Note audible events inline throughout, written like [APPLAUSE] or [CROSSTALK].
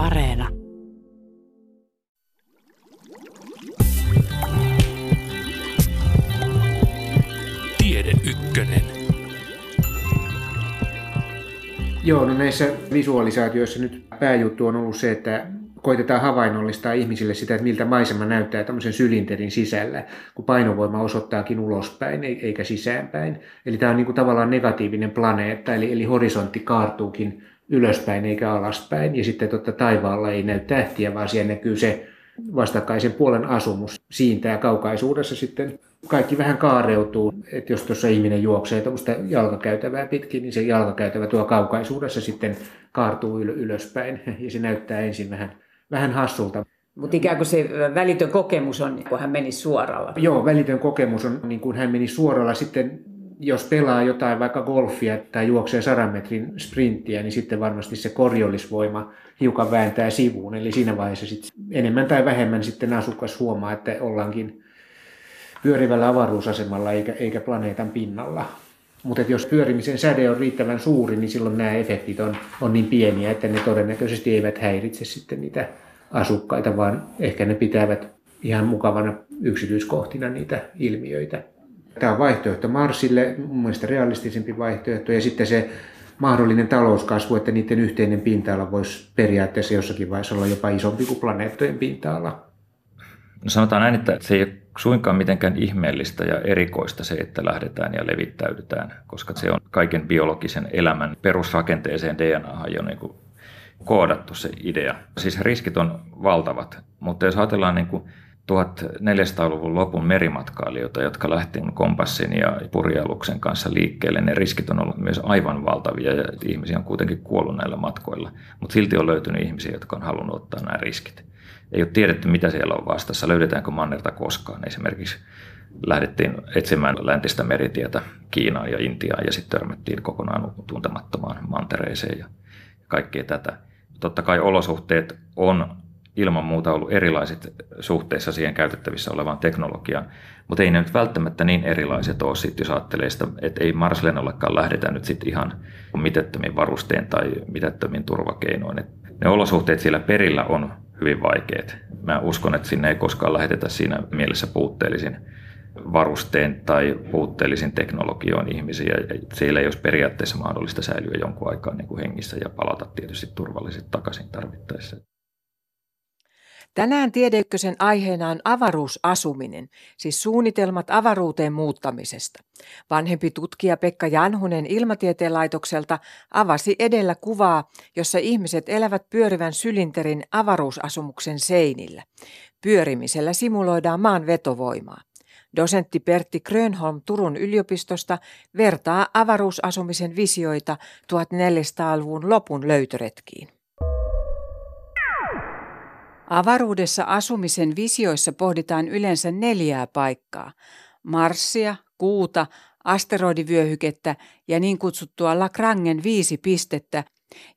Areena. Tiede Ykkönen. Joo, no näissä visualisaatioissa nyt pääjuttu on ollut se, että koitetaan havainnollistaa ihmisille sitä, että miltä maisema näyttää tämmöisen sylinterin sisällä, kun painovoima osoittaakin ulospäin eikä sisäänpäin. Eli tämä on niin kuin tavallaan negatiivinen planeetta, eli, eli horisontti kaartuukin ylöspäin eikä alaspäin. Ja sitten totta taivaalla ei näy tähtiä, vaan siellä näkyy se vastakkaisen puolen asumus. Siintää kaukaisuudessa sitten kaikki vähän kaareutuu. Että jos tuossa ihminen juoksee tuommoista jalkakäytävää pitkin, niin se jalkakäytävä tuo kaukaisuudessa sitten kaartuu ylöspäin. Ja se näyttää ensin vähän, vähän hassulta. Mutta ikään kuin se välitön kokemus on, kun hän meni suoralla. Joo, välitön kokemus on niin kuin hän meni suoralla. Sitten jos pelaa jotain vaikka golfia tai juoksee sadan metrin sprinttiä, niin sitten varmasti se korjollisvoima hiukan vääntää sivuun. Eli siinä vaiheessa sitten enemmän tai vähemmän sitten asukas huomaa, että ollaankin pyörivällä avaruusasemalla eikä, eikä planeetan pinnalla. Mutta jos pyörimisen säde on riittävän suuri, niin silloin nämä efektit on, on niin pieniä, että ne todennäköisesti eivät häiritse sitten niitä asukkaita, vaan ehkä ne pitävät ihan mukavana yksityiskohtina niitä ilmiöitä. Tämä on vaihtoehto Marsille, mun mielestä realistisempi vaihtoehto, ja sitten se mahdollinen talouskasvu, että niiden yhteinen pinta-ala voisi periaatteessa jossakin vaiheessa olla jopa isompi kuin planeettojen pinta-ala. No sanotaan näin, että se ei ole suinkaan mitenkään ihmeellistä ja erikoista se, että lähdetään ja levittäydytään, koska se on kaiken biologisen elämän perusrakenteeseen DNA jo niin kuin koodattu se idea. Siis riskit on valtavat, mutta jos ajatellaan niin kuin 1400-luvun lopun merimatkailijoita, jotka lähti kompassin ja purjealuksen kanssa liikkeelle, ne riskit on ollut myös aivan valtavia ja ihmisiä on kuitenkin kuollut näillä matkoilla. Mutta silti on löytynyt ihmisiä, jotka on halunnut ottaa nämä riskit. Ei ole tiedetty, mitä siellä on vastassa, löydetäänkö mannerta koskaan. Esimerkiksi lähdettiin etsimään läntistä meritietä Kiinaan ja Intiaan ja sitten törmättiin kokonaan tuntemattomaan mantereeseen ja kaikkea tätä. Totta kai olosuhteet on ilman muuta ollut erilaiset suhteessa siihen käytettävissä olevaan teknologiaan, mutta ei ne nyt välttämättä niin erilaiset ole sitten, jos ajattelee sitä, että ei Marslenollekaan lähdetä nyt sitten ihan mitettömin varusteen tai mitettömin turvakeinoin. Et ne olosuhteet siellä perillä on hyvin vaikeat. Mä uskon, että sinne ei koskaan lähetetä siinä mielessä puutteellisin varusteen tai puutteellisin teknologioon ihmisiä. Siellä ei olisi periaatteessa mahdollista säilyä jonkun aikaa niin kuin hengissä ja palata tietysti turvallisesti takaisin tarvittaessa. Tänään Tiedeykkösen aiheena on avaruusasuminen, siis suunnitelmat avaruuteen muuttamisesta. Vanhempi tutkija Pekka Janhunen Ilmatieteen laitokselta avasi edellä kuvaa, jossa ihmiset elävät pyörivän sylinterin avaruusasumuksen seinillä. Pyörimisellä simuloidaan maan vetovoimaa. Dosentti Pertti Grönholm Turun yliopistosta vertaa avaruusasumisen visioita 1400-luvun lopun löytöretkiin. Avaruudessa asumisen visioissa pohditaan yleensä neljää paikkaa. Marssia, kuuta, asteroidivyöhykettä ja niin kutsuttua Lagrangen viisi pistettä,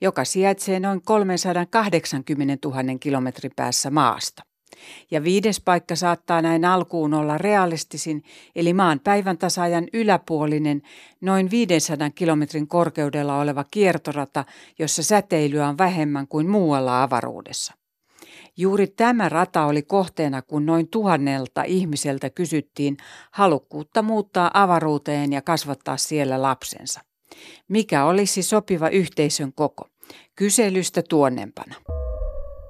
joka sijaitsee noin 380 000 kilometrin päässä maasta. Ja viides paikka saattaa näin alkuun olla realistisin, eli maan päivän tasaajan yläpuolinen, noin 500 kilometrin korkeudella oleva kiertorata, jossa säteilyä on vähemmän kuin muualla avaruudessa. Juuri tämä rata oli kohteena, kun noin tuhannelta ihmiseltä kysyttiin halukkuutta muuttaa avaruuteen ja kasvattaa siellä lapsensa. Mikä olisi sopiva yhteisön koko? Kyselystä tuonnempana.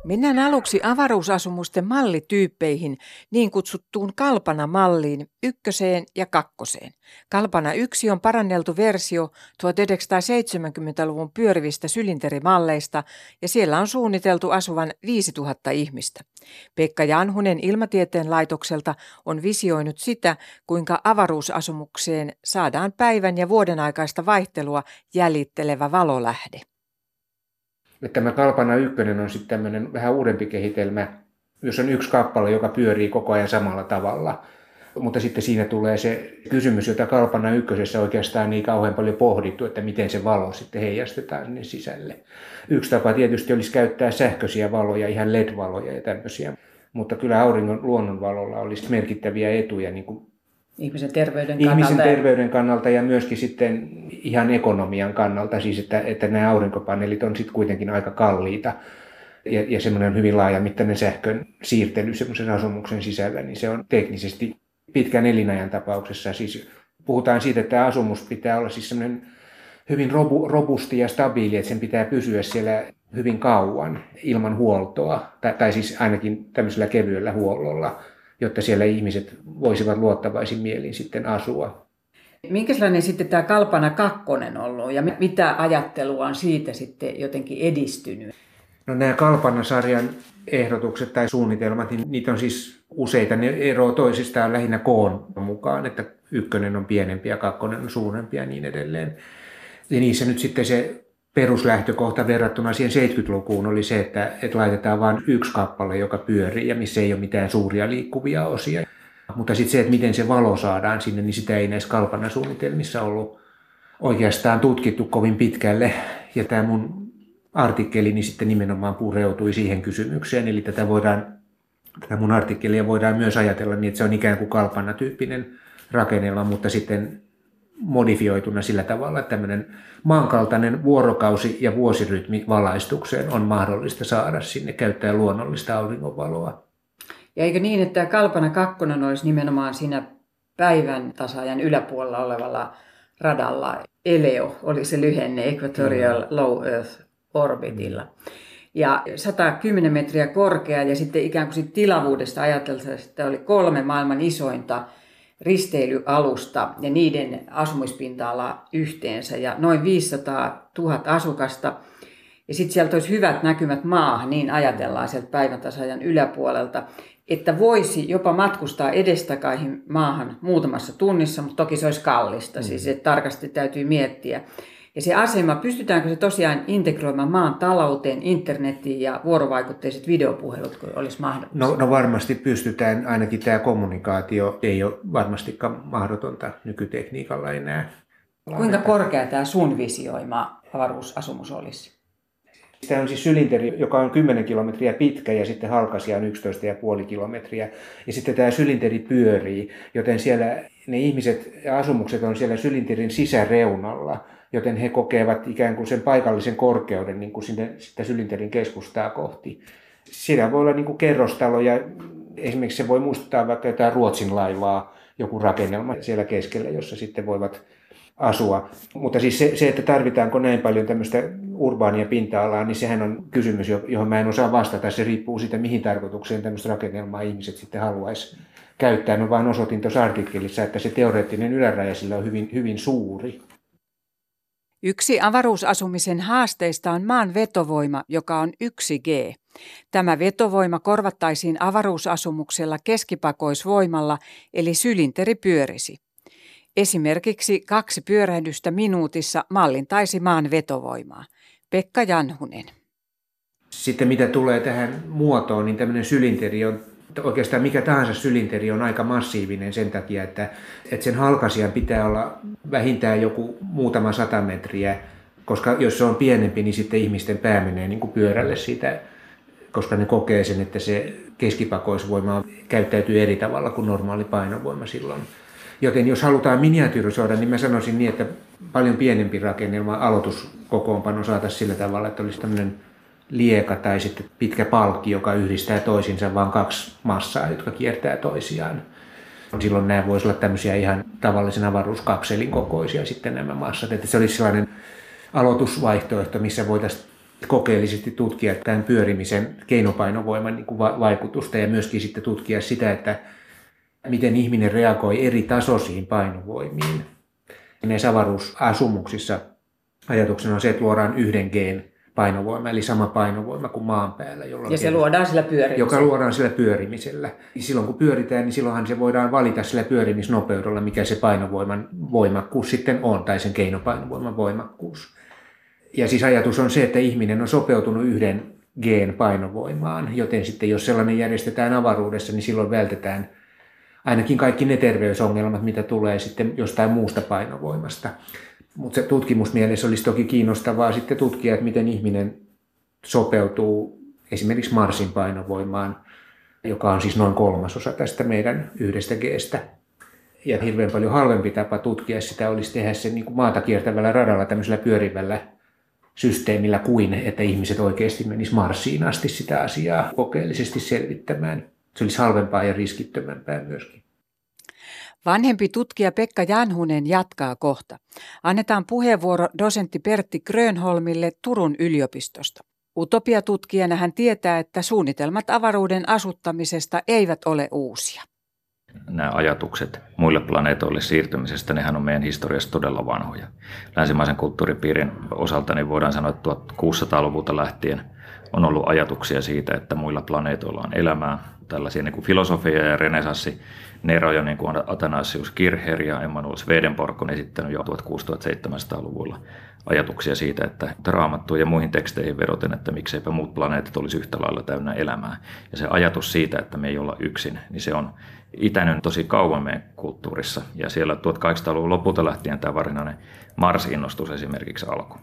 Mennään aluksi avaruusasumusten mallityyppeihin, niin kutsuttuun Kalpana-malliin ykköseen ja kakkoseen. Kalpana 1 on paranneltu versio 1970-luvun pyörivistä sylinterimalleista ja siellä on suunniteltu asuvan 5000 ihmistä. Pekka Janhunen Ilmatieteen laitokselta on visioinut sitä, kuinka avaruusasumukseen saadaan päivän ja vuoden aikaista vaihtelua jäljittelevä valolähde. Tämä Kalpana 1 on sitten tämmöinen vähän uudempi kehitelmä, jossa on yksi kappale, joka pyörii koko ajan samalla tavalla. Mutta sitten siinä tulee se kysymys, jota Kalpana ykkösessä oikeastaan ei kauhean paljon pohdittu, että miten se valo sitten heijastetaan sinne sisälle. Yksi tapa tietysti olisi käyttää sähköisiä valoja, ihan LED-valoja ja tämmöisiä. Mutta kyllä auringon luonnonvalolla olisi merkittäviä etuja niin kuin Ihmisen terveyden kannalta. Ihmisen terveyden kannalta ja myöskin sitten ihan ekonomian kannalta, siis että, että nämä aurinkopaneelit on sitten kuitenkin aika kalliita. ja, ja semmoinen hyvin laajamittainen sähkön siirtely semmoisen asumuksen sisällä, niin se on teknisesti pitkän elinajan tapauksessa. Siis puhutaan siitä, että tämä asumus pitää olla siis semmoinen hyvin robu, robusti ja stabiili, että sen pitää pysyä siellä hyvin kauan ilman huoltoa, tai, tai siis ainakin tämmöisellä kevyellä huollolla, jotta siellä ihmiset voisivat luottavaisin mielin sitten asua. Minkälainen sitten tämä Kalpana kakkonen ollut ja mitä ajattelua on siitä sitten jotenkin edistynyt? No nämä Kalpana-sarjan ehdotukset tai suunnitelmat, niin niitä on siis useita. Ne eroavat toisistaan lähinnä koon mukaan, että ykkönen on pienempi ja kakkonen on suurempi ja niin edelleen. Ja niissä nyt sitten se peruslähtökohta verrattuna siihen 70-lukuun oli se, että, että laitetaan vain yksi kappale, joka pyörii ja missä ei ole mitään suuria liikkuvia osia. Mutta sitten se, että miten se valo saadaan sinne, niin sitä ei näissä kalpanasuunnitelmissa ollut oikeastaan tutkittu kovin pitkälle. Ja tämä mun artikkeli niin sitten nimenomaan pureutui siihen kysymykseen. Eli tätä, voidaan, tätä mun artikkelia voidaan myös ajatella niin, että se on ikään kuin kalpanatyyppinen rakennelma, mutta sitten modifioituna sillä tavalla, että tämmöinen maankaltainen vuorokausi- ja vuosirytmi valaistukseen on mahdollista saada sinne käyttää luonnollista auringonvaloa. Ja eikö niin, että Kalpana 2 olisi nimenomaan siinä päivän tasaajan yläpuolella olevalla radalla ELEO, oli se lyhenne Equatorial mm. Low Earth Orbitilla. Ja 110 metriä korkea ja sitten ikään kuin tilavuudesta ajateltaisiin, että oli kolme maailman isointa risteilyalusta ja niiden asumispinta-ala yhteensä ja noin 500 000 asukasta. Ja sitten sieltä olisi hyvät näkymät maahan, niin ajatellaan sieltä päivän tasajan yläpuolelta, että voisi jopa matkustaa edestakaisin maahan muutamassa tunnissa, mutta toki se olisi kallista, mm. siis että tarkasti täytyy miettiä. Ja se asema, pystytäänkö se tosiaan integroimaan maan talouteen, internettiin ja vuorovaikutteiset videopuhelut, kun olisi mahdollista? No, no varmasti pystytään, ainakin tämä kommunikaatio ei ole varmastikaan mahdotonta nykytekniikalla enää. Kuinka korkea tämä sun visioima avaruusasumus olisi? Tämä on siis sylinteri, joka on 10 kilometriä pitkä ja sitten halkasia on 11,5 kilometriä. Ja sitten tämä sylinteri pyörii, joten siellä ne ihmiset ja asumukset on siellä sylinterin sisäreunalla joten he kokevat ikään kuin sen paikallisen korkeuden niin kuin sinne, sitä Sylinterin keskustaa kohti. Siinä voi olla niin kuin kerrostalo ja esimerkiksi se voi muistuttaa vaikka jotain Ruotsin laivaa, joku rakennelma siellä keskellä, jossa sitten voivat asua. Mutta siis se, se, että tarvitaanko näin paljon tämmöistä urbaania pinta-alaa, niin sehän on kysymys, johon mä en osaa vastata. Se riippuu siitä, mihin tarkoitukseen tämmöistä rakennelmaa ihmiset sitten haluaisi käyttää. No vaan osoitin tuossa artikkelissa, että se teoreettinen yläraja sillä on hyvin, hyvin suuri. Yksi avaruusasumisen haasteista on maan vetovoima, joka on 1G. Tämä vetovoima korvattaisiin avaruusasumuksella keskipakoisvoimalla, eli sylinteri pyörisi. Esimerkiksi kaksi pyörähdystä minuutissa mallintaisi maan vetovoimaa. Pekka Janhunen. Sitten mitä tulee tähän muotoon, niin tämmöinen sylinteri on oikeastaan mikä tahansa sylinteri on aika massiivinen sen takia, että, että sen halkasijan pitää olla vähintään joku muutama sata metriä, koska jos se on pienempi, niin sitten ihmisten pää menee niin kuin pyörälle siitä, koska ne kokee sen, että se keskipakoisvoima käyttäytyy eri tavalla kuin normaali painovoima silloin. Joten jos halutaan miniatyrisoida, niin mä sanoisin niin, että paljon pienempi rakennelma aloituskokoonpano saataisiin sillä tavalla, että olisi tämmöinen lieka tai sitten pitkä palkki, joka yhdistää toisinsa vain kaksi massaa, jotka kiertää toisiaan. Silloin nämä voisivat olla tämmöisiä ihan tavallisen avaruuskapselin kokoisia sitten nämä massat. Että se olisi sellainen aloitusvaihtoehto, missä voitaisiin kokeellisesti tutkia tämän pyörimisen keinopainovoiman niin kuin vaikutusta ja myöskin sitten tutkia sitä, että miten ihminen reagoi eri tasoisiin painovoimiin. Näissä avaruusasumuksissa ajatuksena on se, että luodaan yhden geen painovoima, eli sama painovoima kuin maan päällä. Jolloin ja se tiedät, luodaan sillä pyörimisellä. Joka luodaan sillä pyörimisellä. Silloin kun pyöritään, niin silloinhan se voidaan valita sillä pyörimisnopeudella, mikä se painovoiman voimakkuus sitten on, tai sen keinopainovoiman voimakkuus. Ja siis ajatus on se, että ihminen on sopeutunut yhden geen painovoimaan, joten sitten jos sellainen järjestetään avaruudessa, niin silloin vältetään ainakin kaikki ne terveysongelmat, mitä tulee sitten jostain muusta painovoimasta. Mutta se tutkimusmielessä olisi toki kiinnostavaa sitten tutkia, että miten ihminen sopeutuu esimerkiksi Marsin painovoimaan, joka on siis noin kolmasosa tästä meidän yhdestä Gstä. Ja hirveän paljon halvempi tapa tutkia sitä olisi tehdä se niin kuin maata kiertävällä radalla, tämmöisellä pyörivällä systeemillä kuin että ihmiset oikeasti menis Marsiin asti sitä asiaa kokeellisesti selvittämään. Se olisi halvempaa ja riskittömämpää myöskin. Vanhempi tutkija Pekka Janhunen jatkaa kohta. Annetaan puheenvuoro dosentti Pertti Grönholmille Turun yliopistosta. Utopiatutkijana hän tietää, että suunnitelmat avaruuden asuttamisesta eivät ole uusia. Nämä ajatukset muille planeetoille siirtymisestä, nehän on meidän historiassa todella vanhoja. Länsimaisen kulttuuripiirin osalta niin voidaan sanoa, että 1600-luvulta lähtien on ollut ajatuksia siitä, että muilla planeetoilla on elämää. Tällaisia niin filosofia ja renesanssi neroja, niin kuin Athanasius Kircher ja Emmanuel Swedenborg on esittänyt jo 1600-1700-luvulla ajatuksia siitä, että raamattuun ja muihin teksteihin vedoten, että mikseipä muut planeetat olisi yhtä lailla täynnä elämää. Ja se ajatus siitä, että me ei olla yksin, niin se on itänyt tosi kauan meidän kulttuurissa. Ja siellä 1800-luvun lopulta lähtien tämä varsinainen Mars-innostus esimerkiksi alkoi.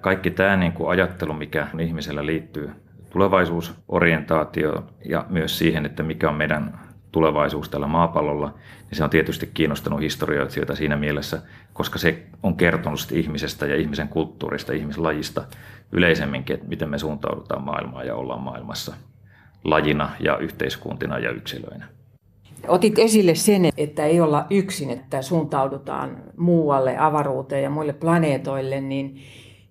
Kaikki tämä niin kuin ajattelu, mikä ihmisellä liittyy tulevaisuusorientaatio ja myös siihen, että mikä on meidän tulevaisuus tällä maapallolla, niin se on tietysti kiinnostanut historioitsijoita siinä mielessä, koska se on kertonut ihmisestä ja ihmisen kulttuurista, ihmislajista yleisemminkin, että miten me suuntaudutaan maailmaan ja ollaan maailmassa lajina ja yhteiskuntina ja yksilöinä. Otit esille sen, että ei olla yksin, että suuntaudutaan muualle avaruuteen ja muille planeetoille, niin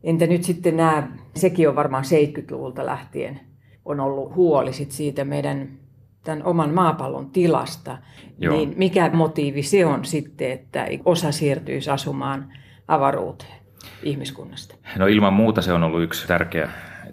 entä nyt sitten nämä, sekin on varmaan 70-luvulta lähtien, on ollut huoli siitä meidän tämän oman maapallon tilasta, Joo. niin mikä motiivi se on sitten, että osa siirtyisi asumaan avaruuteen ihmiskunnasta? No ilman muuta se on ollut yksi tärkeä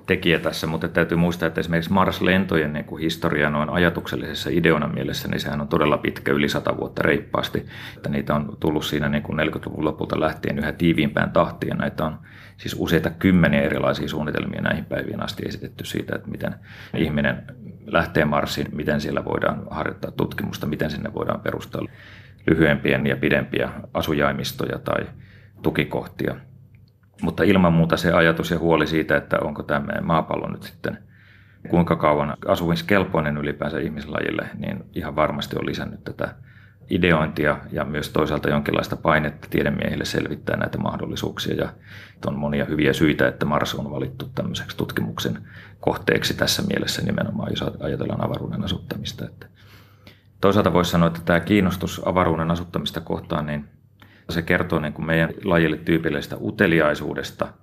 tekijä tässä, mutta täytyy muistaa, että esimerkiksi Mars-lentojen niin kuin historia noin ajatuksellisessa ideona mielessä, niin sehän on todella pitkä, yli sata vuotta reippaasti. Että niitä on tullut siinä niin kuin 40-luvun lopulta lähtien yhä tiiviimpään tahtiin, näitä on siis useita kymmeniä erilaisia suunnitelmia näihin päiviin asti esitetty siitä, että miten ihminen lähtee Marsiin, miten siellä voidaan harjoittaa tutkimusta, miten sinne voidaan perustaa lyhyempiä ja pidempiä asujaimistoja tai tukikohtia. Mutta ilman muuta se ajatus ja huoli siitä, että onko tämä maapallo nyt sitten kuinka kauan asumiskelpoinen ylipäänsä ihmislajille, niin ihan varmasti on lisännyt tätä ideointia ja myös toisaalta jonkinlaista painetta tiedemiehille selvittää näitä mahdollisuuksia. Ja on monia hyviä syitä, että Mars on valittu tämmöiseksi tutkimuksen kohteeksi tässä mielessä nimenomaan, jos ajatellaan avaruuden asuttamista. Että toisaalta voisi sanoa, että tämä kiinnostus avaruuden asuttamista kohtaan, niin se kertoo niin kuin meidän lajille tyypillisestä uteliaisuudesta –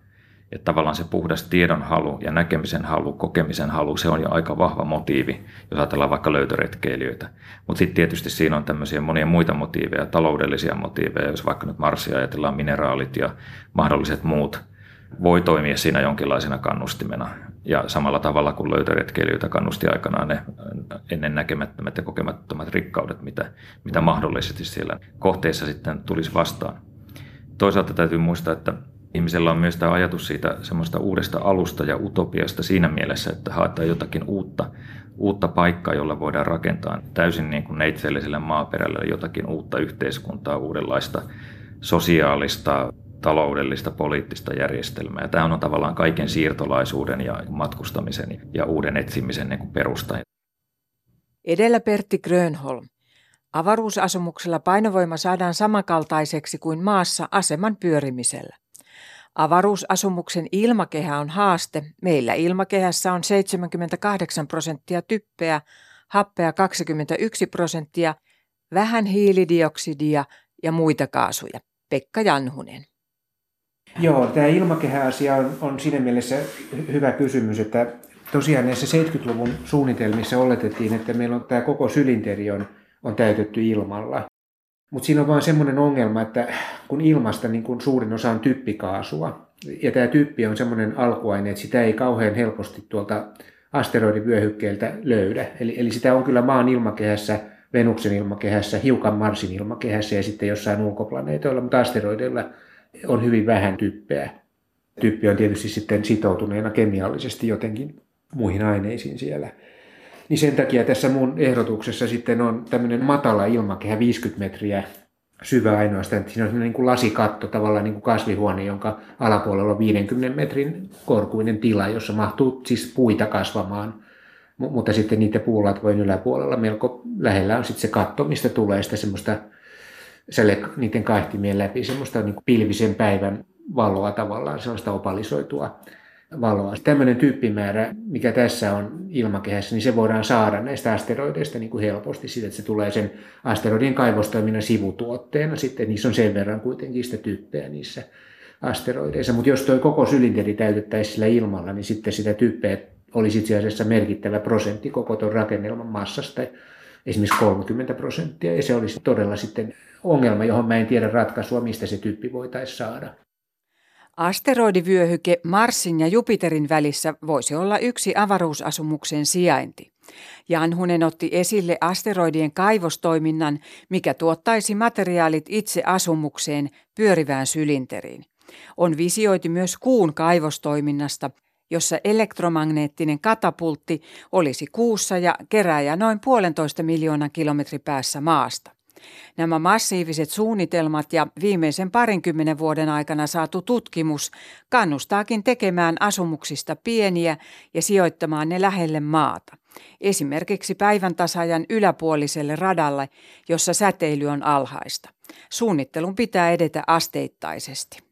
että tavallaan se puhdas tiedon halu ja näkemisen halu, kokemisen halu, se on jo aika vahva motiivi, jos ajatellaan vaikka löytöretkeilijöitä. Mutta sitten tietysti siinä on tämmöisiä monia muita motiiveja, taloudellisia motiiveja, jos vaikka nyt Marsia ajatellaan mineraalit ja mahdolliset muut, voi toimia siinä jonkinlaisena kannustimena. Ja samalla tavalla kuin löytöretkeilijöitä kannusti aikanaan ne ennen näkemättömät ja kokemattomat rikkaudet, mitä, mitä mahdollisesti siellä kohteessa sitten tulisi vastaan. Toisaalta täytyy muistaa, että ihmisellä on myös tämä ajatus siitä semmoista uudesta alusta ja utopiasta siinä mielessä, että haetaan jotakin uutta, uutta paikkaa, jolla voidaan rakentaa täysin niin kuin neitseelliselle maaperälle jotakin uutta yhteiskuntaa, uudenlaista sosiaalista, taloudellista, poliittista järjestelmää. Tämä on tavallaan kaiken siirtolaisuuden ja matkustamisen ja uuden etsimisen niin kuin perusta. Edellä Pertti Grönholm. Avaruusasumuksella painovoima saadaan samankaltaiseksi kuin maassa aseman pyörimisellä. Avaruusasumuksen ilmakehä on haaste. Meillä ilmakehässä on 78 prosenttia typpeä, happea 21 prosenttia, vähän hiilidioksidia ja muita kaasuja. Pekka Janhunen. Joo, tämä ilmakehäasia on, on siinä mielessä hyvä kysymys, että tosiaan näissä 70-luvun suunnitelmissa oletettiin, että meillä on tämä koko sylinteri on, on täytetty ilmalla. Mutta siinä on vaan semmoinen ongelma, että kun ilmasta niin kun suurin osa on typpikaasua, ja tämä typpi on semmoinen alkuaine, että sitä ei kauhean helposti tuolta asteroidivyöhykkeeltä löydä. Eli, eli sitä on kyllä maan ilmakehässä, Venuksen ilmakehässä, hiukan Marsin ilmakehässä ja sitten jossain ulkoplaneetoilla, mutta asteroideilla on hyvin vähän typpeä. Typpi on tietysti sitten sitoutuneena kemiallisesti jotenkin muihin aineisiin siellä. Niin sen takia tässä mun ehdotuksessa sitten on tämmöinen matala ilmakehä 50 metriä syvä ainoastaan. Siinä on niin kuin lasikatto, tavallaan niin kuin kasvihuone, jonka alapuolella on 50 metrin korkuinen tila, jossa mahtuu siis puita kasvamaan. Mutta sitten niiden puulatvojen yläpuolella melko lähellä on sitten se katto, mistä tulee sitä semmoista säle niiden kaihtimien läpi semmoista niin kuin pilvisen päivän valoa tavallaan, sellaista opalisoitua valoa. Tämmöinen tyyppimäärä, mikä tässä on ilmakehässä, niin se voidaan saada näistä asteroideista niin kuin helposti siitä, että se tulee sen asteroidien kaivostoiminnan sivutuotteena. Sitten niissä on sen verran kuitenkin sitä typpeä niissä asteroideissa. Mutta jos tuo koko sylinteri täytettäisiin sillä ilmalla, niin sitten sitä typpeä olisi itse asiassa merkittävä prosentti koko tuon rakennelman massasta, esimerkiksi 30 prosenttia. Ja se olisi todella sitten ongelma, johon mä en tiedä ratkaisua, mistä se typpi voitaisiin saada. Asteroidivyöhyke Marsin ja Jupiterin välissä voisi olla yksi avaruusasumuksen sijainti. Janhunen otti esille asteroidien kaivostoiminnan, mikä tuottaisi materiaalit itse asumukseen pyörivään sylinteriin. On visioitu myös kuun kaivostoiminnasta, jossa elektromagneettinen katapultti olisi kuussa ja kerääjä noin puolentoista miljoonan kilometri päässä maasta. Nämä massiiviset suunnitelmat ja viimeisen parinkymmenen vuoden aikana saatu tutkimus kannustaakin tekemään asumuksista pieniä ja sijoittamaan ne lähelle maata. Esimerkiksi päivän tasajan yläpuoliselle radalle, jossa säteily on alhaista. Suunnittelun pitää edetä asteittaisesti.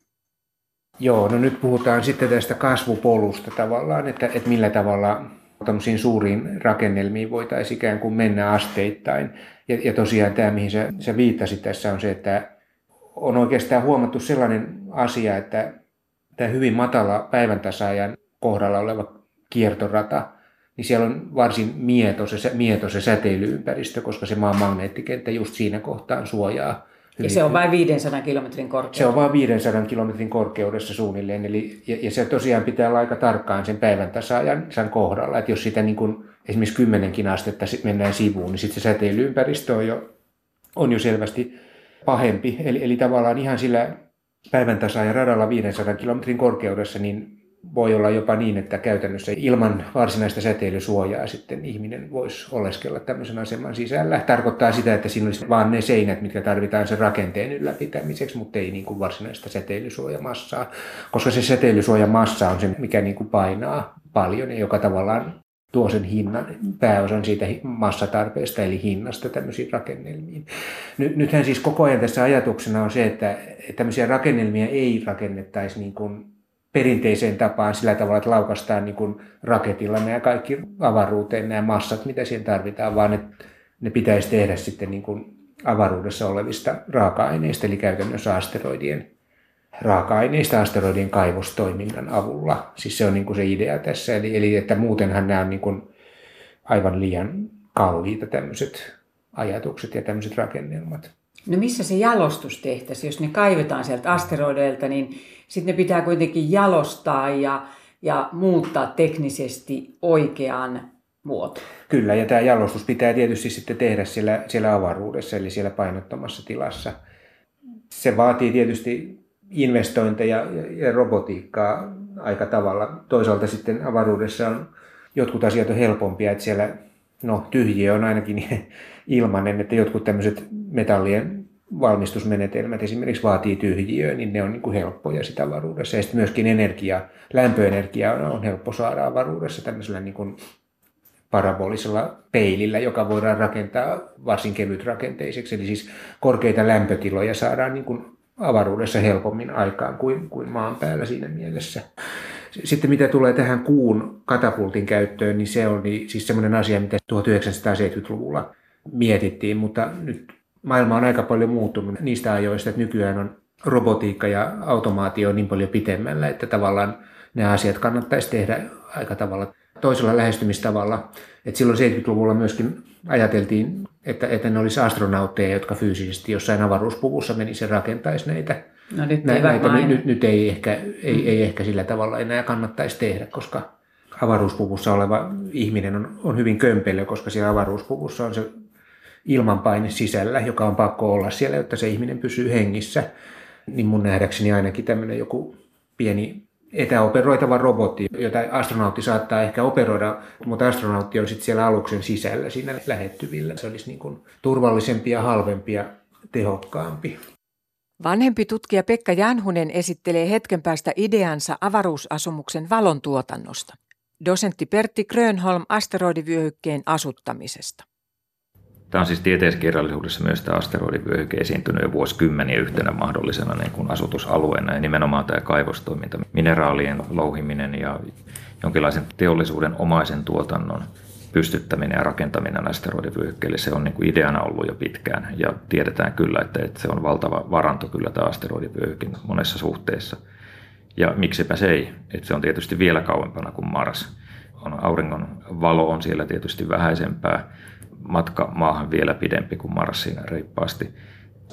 Joo, no nyt puhutaan sitten tästä kasvupolusta tavallaan, että, että millä tavalla tämmöisiin suuriin rakennelmiin voitaisiin ikään kuin mennä asteittain. Ja, ja tosiaan tämä, mihin sä, sä viittasit tässä, on se, että on oikeastaan huomattu sellainen asia, että tämä hyvin matala päivän tasaajan kohdalla oleva kiertorata, niin siellä on varsin mieto se, mieto se säteilyympäristö, koska se maan magneettikenttä just siinä kohtaan suojaa ja se on vain 500 kilometrin korkeudessa? Se on vain 500 kilometrin korkeudessa suunnilleen. Eli, ja, ja se tosiaan pitää olla aika tarkkaan sen päivän tasaajan sen kohdalla. Että jos sitä niin kuin, esimerkiksi kymmenenkin astetta mennään sivuun, niin sitten se säteilyympäristö on jo, on jo selvästi pahempi. Eli, eli tavallaan ihan sillä päivän tasaajan radalla 500 kilometrin korkeudessa, niin voi olla jopa niin, että käytännössä ilman varsinaista säteilysuojaa sitten ihminen voisi oleskella tämmöisen aseman sisällä. Tarkoittaa sitä, että siinä olisi vain ne seinät, mitkä tarvitaan sen rakenteen ylläpitämiseksi, mutta ei niin kuin varsinaista säteilysuojamassaa, koska se säteilysuojamassa on se, mikä niin kuin painaa paljon ja joka tavallaan tuo sen hinnan, pääosan siitä massatarpeesta eli hinnasta tämmöisiin rakennelmiin. Nythän siis koko ajan tässä ajatuksena on se, että tämmöisiä rakennelmia ei rakennettaisi niin kuin perinteiseen tapaan sillä tavalla, että laukastaan niin kuin raketilla nämä kaikki avaruuteen, nämä massat, mitä siihen tarvitaan, vaan ne, ne pitäisi tehdä sitten niin kuin avaruudessa olevista raaka-aineista, eli käytännössä asteroidien raaka-aineista asteroidien kaivostoiminnan avulla. Siis se on niin kuin se idea tässä, eli, eli että muutenhan nämä on niin kuin aivan liian kalliita tämmöiset ajatukset ja tämmöiset rakennelmat. No missä se jalostus tehtäisiin? Jos ne kaivetaan sieltä asteroideilta, niin sitten ne pitää kuitenkin jalostaa ja, ja muuttaa teknisesti oikeaan muotoon. Kyllä, ja tämä jalostus pitää tietysti sitten tehdä siellä, siellä avaruudessa, eli siellä painottomassa tilassa. Se vaatii tietysti investointeja ja robotiikkaa aika tavalla. Toisaalta sitten avaruudessa on jotkut asiat on helpompia, että siellä no, tyhjiö on ainakin [LAUGHS] ilmanen, että jotkut tämmöiset metallien valmistusmenetelmät esimerkiksi vaatii tyhjiöä, niin ne on niin kuin helppoja sitä avaruudessa. Ja sitten myöskin energia, lämpöenergia on, helppo saada avaruudessa tämmöisellä niin kuin parabolisella peilillä, joka voidaan rakentaa varsin kevytrakenteiseksi. Eli siis korkeita lämpötiloja saadaan niin kuin avaruudessa helpommin aikaan kuin, kuin maan päällä siinä mielessä. Sitten mitä tulee tähän kuun katapultin käyttöön, niin se oli siis semmoinen asia, mitä 1970-luvulla mietittiin, mutta nyt maailma on aika paljon muuttunut niistä ajoista, että nykyään on robotiikka ja automaatio niin paljon pitemmällä, että tavallaan nämä asiat kannattaisi tehdä aika tavalla toisella lähestymistavalla. Et silloin 70-luvulla myöskin ajateltiin, että, että ne olisi astronautteja, jotka fyysisesti jossain avaruuspuvussa menisi ja rakentaisi näitä. No nyt näitä, ei, näitä, nyt, nyt ei, ehkä, ei, ei ehkä sillä tavalla enää kannattaisi tehdä, koska avaruuspuvussa oleva ihminen on, on hyvin kömpelö, koska siellä avaruuspuvussa on se ilmanpaine sisällä, joka on pakko olla siellä, jotta se ihminen pysyy hengissä. Niin mun nähdäkseni ainakin tämmöinen joku pieni etäoperoitava robotti, jota astronautti saattaa ehkä operoida, mutta astronautti on sitten siellä aluksen sisällä siinä lähettyvillä. Se olisi niin kuin turvallisempi ja halvempi ja tehokkaampi. Vanhempi tutkija Pekka Janhunen esittelee hetken päästä ideansa avaruusasumuksen valon tuotannosta. Dosentti Pertti Grönholm asteroidivyöhykkeen asuttamisesta. Tämä on siis tieteiskirjallisuudessa myös tämä asteroidivyöhyke esiintynyt jo vuosikymmeniä yhtenä mahdollisena niin kuin asutusalueena ja nimenomaan tämä kaivostoiminta, mineraalien louhiminen ja jonkinlaisen teollisuuden omaisen tuotannon pystyttäminen ja rakentaminen asteroidivyöhykkeelle, se on niin kuin ideana ollut jo pitkään ja tiedetään kyllä, että, että se on valtava varanto kyllä tämä asteroidivyöhykin monessa suhteessa. Ja miksipä se ei, että se on tietysti vielä kauempana kuin Mars. On, auringon valo on siellä tietysti vähäisempää, matka maahan vielä pidempi kuin Marsiin reippaasti.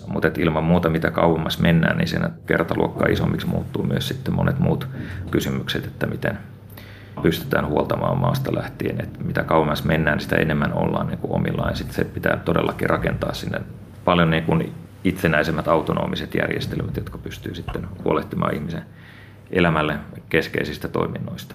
Mutta ilman muuta, mitä kauemmas mennään, niin siinä kertaluokkaa isommiksi muuttuu myös sitten monet muut kysymykset, että miten pystytään huoltamaan maasta lähtien. Että mitä kauemmas mennään, sitä enemmän ollaan niin kuin omillaan. Sitten se pitää todellakin rakentaa sinne paljon niin kuin itsenäisemmät autonomiset järjestelmät, jotka pystyy sitten huolehtimaan ihmisen elämälle keskeisistä toiminnoista.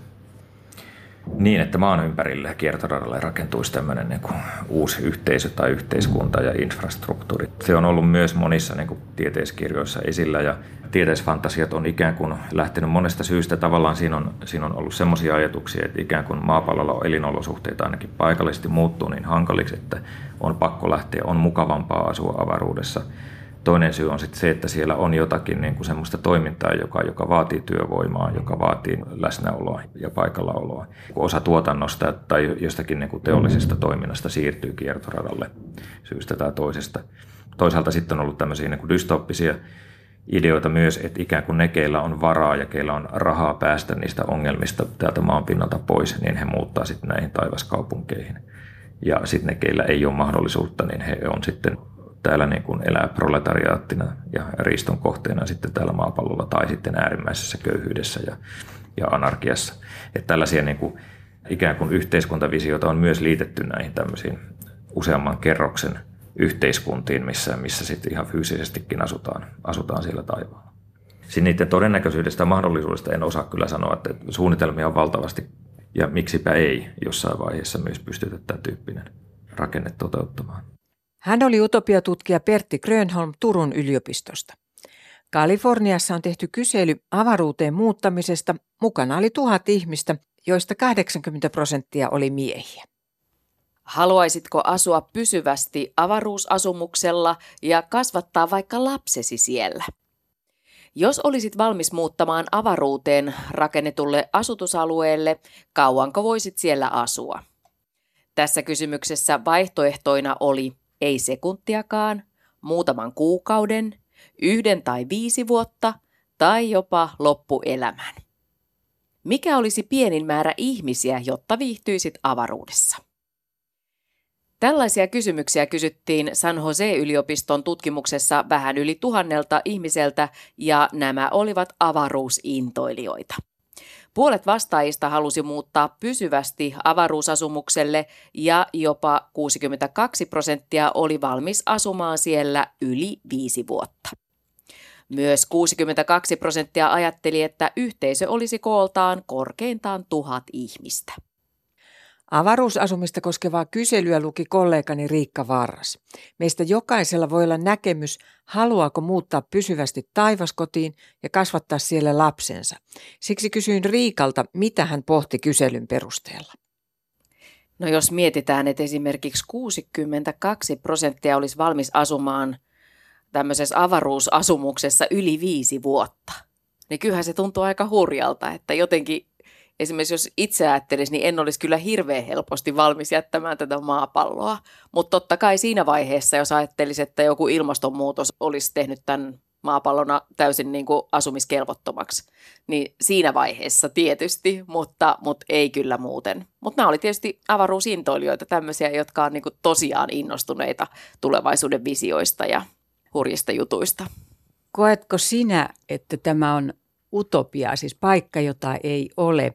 Niin, että maan ympärille kiertoradalle rakentuisi tämmöinen niin kuin uusi yhteisö tai yhteiskunta ja infrastruktuuri. Se on ollut myös monissa niin kuin tieteiskirjoissa esillä ja tieteisfantasiat on ikään kuin lähtenyt monesta syystä. Tavallaan siinä on, siinä on ollut semmoisia ajatuksia, että ikään kuin maapallolla on elinolosuhteita ainakin paikallisesti muuttuu niin hankaliksi, että on pakko lähteä, on mukavampaa asua avaruudessa – Toinen syy on sitten se, että siellä on jotakin niin kuin semmoista toimintaa, joka, joka vaatii työvoimaa, joka vaatii läsnäoloa ja paikallaoloa. Osa tuotannosta tai jostakin niin kuin teollisesta toiminnasta siirtyy kiertoradalle syystä tai toisesta. Toisaalta sitten on ollut tämmöisiä niin kuin dystoppisia ideoita myös, että ikään kuin ne, keillä on varaa ja keillä on rahaa päästä niistä ongelmista täältä maanpinnalta pois, niin he muuttaa sitten näihin taivaskaupunkeihin. Ja sitten ne, keillä ei ole mahdollisuutta, niin he on sitten täällä niin kuin elää proletariaattina ja riiston kohteena sitten täällä maapallolla tai sitten äärimmäisessä köyhyydessä ja, ja anarkiassa. Että tällaisia niin kuin ikään kuin yhteiskuntavisioita on myös liitetty näihin tämmöisiin useamman kerroksen yhteiskuntiin, missä, missä sitten ihan fyysisestikin asutaan, asutaan siellä taivaalla. Siinä niiden todennäköisyydestä ja mahdollisuudesta en osaa kyllä sanoa, että suunnitelmia on valtavasti ja miksipä ei jossain vaiheessa myös pystytä tämän tyyppinen rakenne toteuttamaan. Hän oli utopiatutkija Pertti Grönholm Turun yliopistosta. Kaliforniassa on tehty kysely avaruuteen muuttamisesta. Mukana oli tuhat ihmistä, joista 80 prosenttia oli miehiä. Haluaisitko asua pysyvästi avaruusasumuksella ja kasvattaa vaikka lapsesi siellä? Jos olisit valmis muuttamaan avaruuteen rakennetulle asutusalueelle, kauanko voisit siellä asua? Tässä kysymyksessä vaihtoehtoina oli ei sekuntiakaan, muutaman kuukauden, yhden tai viisi vuotta tai jopa loppuelämän. Mikä olisi pienin määrä ihmisiä, jotta viihtyisit avaruudessa? Tällaisia kysymyksiä kysyttiin San Jose-yliopiston tutkimuksessa vähän yli tuhannelta ihmiseltä ja nämä olivat avaruusintoilijoita. Puolet vastaajista halusi muuttaa pysyvästi avaruusasumukselle ja jopa 62 prosenttia oli valmis asumaan siellä yli viisi vuotta. Myös 62 prosenttia ajatteli, että yhteisö olisi kooltaan korkeintaan tuhat ihmistä. Avaruusasumista koskevaa kyselyä luki kollegani Riikka Varras. Meistä jokaisella voi olla näkemys, haluaako muuttaa pysyvästi taivaskotiin ja kasvattaa siellä lapsensa. Siksi kysyin Riikalta, mitä hän pohti kyselyn perusteella. No jos mietitään, että esimerkiksi 62 prosenttia olisi valmis asumaan tämmöisessä avaruusasumuksessa yli viisi vuotta, niin kyllähän se tuntuu aika hurjalta, että jotenkin esimerkiksi jos itse ajattelisi, niin en olisi kyllä hirveän helposti valmis jättämään tätä maapalloa. Mutta totta kai siinä vaiheessa, jos ajattelisi, että joku ilmastonmuutos olisi tehnyt tämän maapallona täysin niin kuin asumiskelvottomaksi, niin siinä vaiheessa tietysti, mutta, mutta ei kyllä muuten. Mutta nämä oli tietysti avaruusintoilijoita, tämmöisiä, jotka on niin kuin tosiaan innostuneita tulevaisuuden visioista ja hurjista jutuista. Koetko sinä, että tämä on utopia, siis paikka, jota ei ole?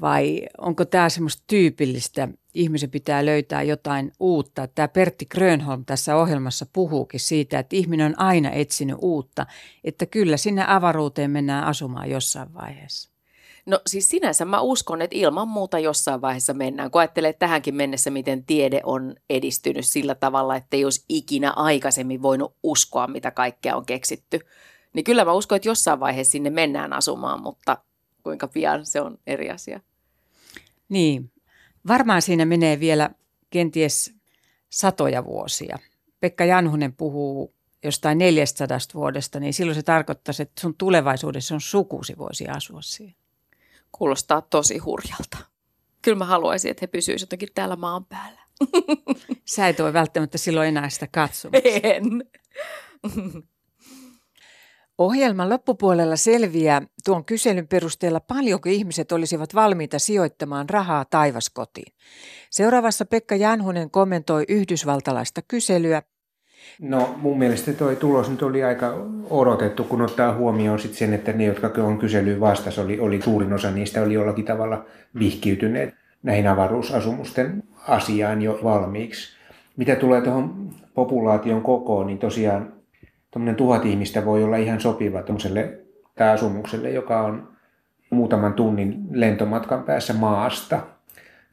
Vai onko tämä semmoista tyypillistä, ihmisen pitää löytää jotain uutta? Tämä Pertti Grönholm tässä ohjelmassa puhuukin siitä, että ihminen on aina etsinyt uutta, että kyllä sinne avaruuteen mennään asumaan jossain vaiheessa. No siis sinänsä mä uskon, että ilman muuta jossain vaiheessa mennään, kun ajattelee tähänkin mennessä, miten tiede on edistynyt sillä tavalla, että ei olisi ikinä aikaisemmin voinut uskoa, mitä kaikkea on keksitty. Niin kyllä mä uskon, että jossain vaiheessa sinne mennään asumaan, mutta kuinka pian se on eri asia. Niin, varmaan siinä menee vielä kenties satoja vuosia. Pekka Janhunen puhuu jostain 400 vuodesta, niin silloin se tarkoittaisi, että sun tulevaisuudessa on sukusi voisi asua siihen. Kuulostaa tosi hurjalta. Kyllä mä haluaisin, että he pysyisivät jotenkin täällä maan päällä. Sä et voi välttämättä silloin enää sitä katsomaan. [LAUGHS] En. Ohjelman loppupuolella selviää tuon kyselyn perusteella paljonko ihmiset olisivat valmiita sijoittamaan rahaa taivaskotiin. Seuraavassa Pekka Janhunen kommentoi yhdysvaltalaista kyselyä. No mun mielestä tuo tulos nyt oli aika odotettu, kun ottaa huomioon sit sen, että ne, jotka on kyselyyn vastas, oli, oli suurin osa niistä oli jollakin tavalla vihkiytyneet näihin avaruusasumusten asiaan jo valmiiksi. Mitä tulee tuohon populaation kokoon, niin tosiaan tuommoinen tuhat ihmistä voi olla ihan sopiva tuommoiselle asumukselle, joka on muutaman tunnin lentomatkan päässä maasta,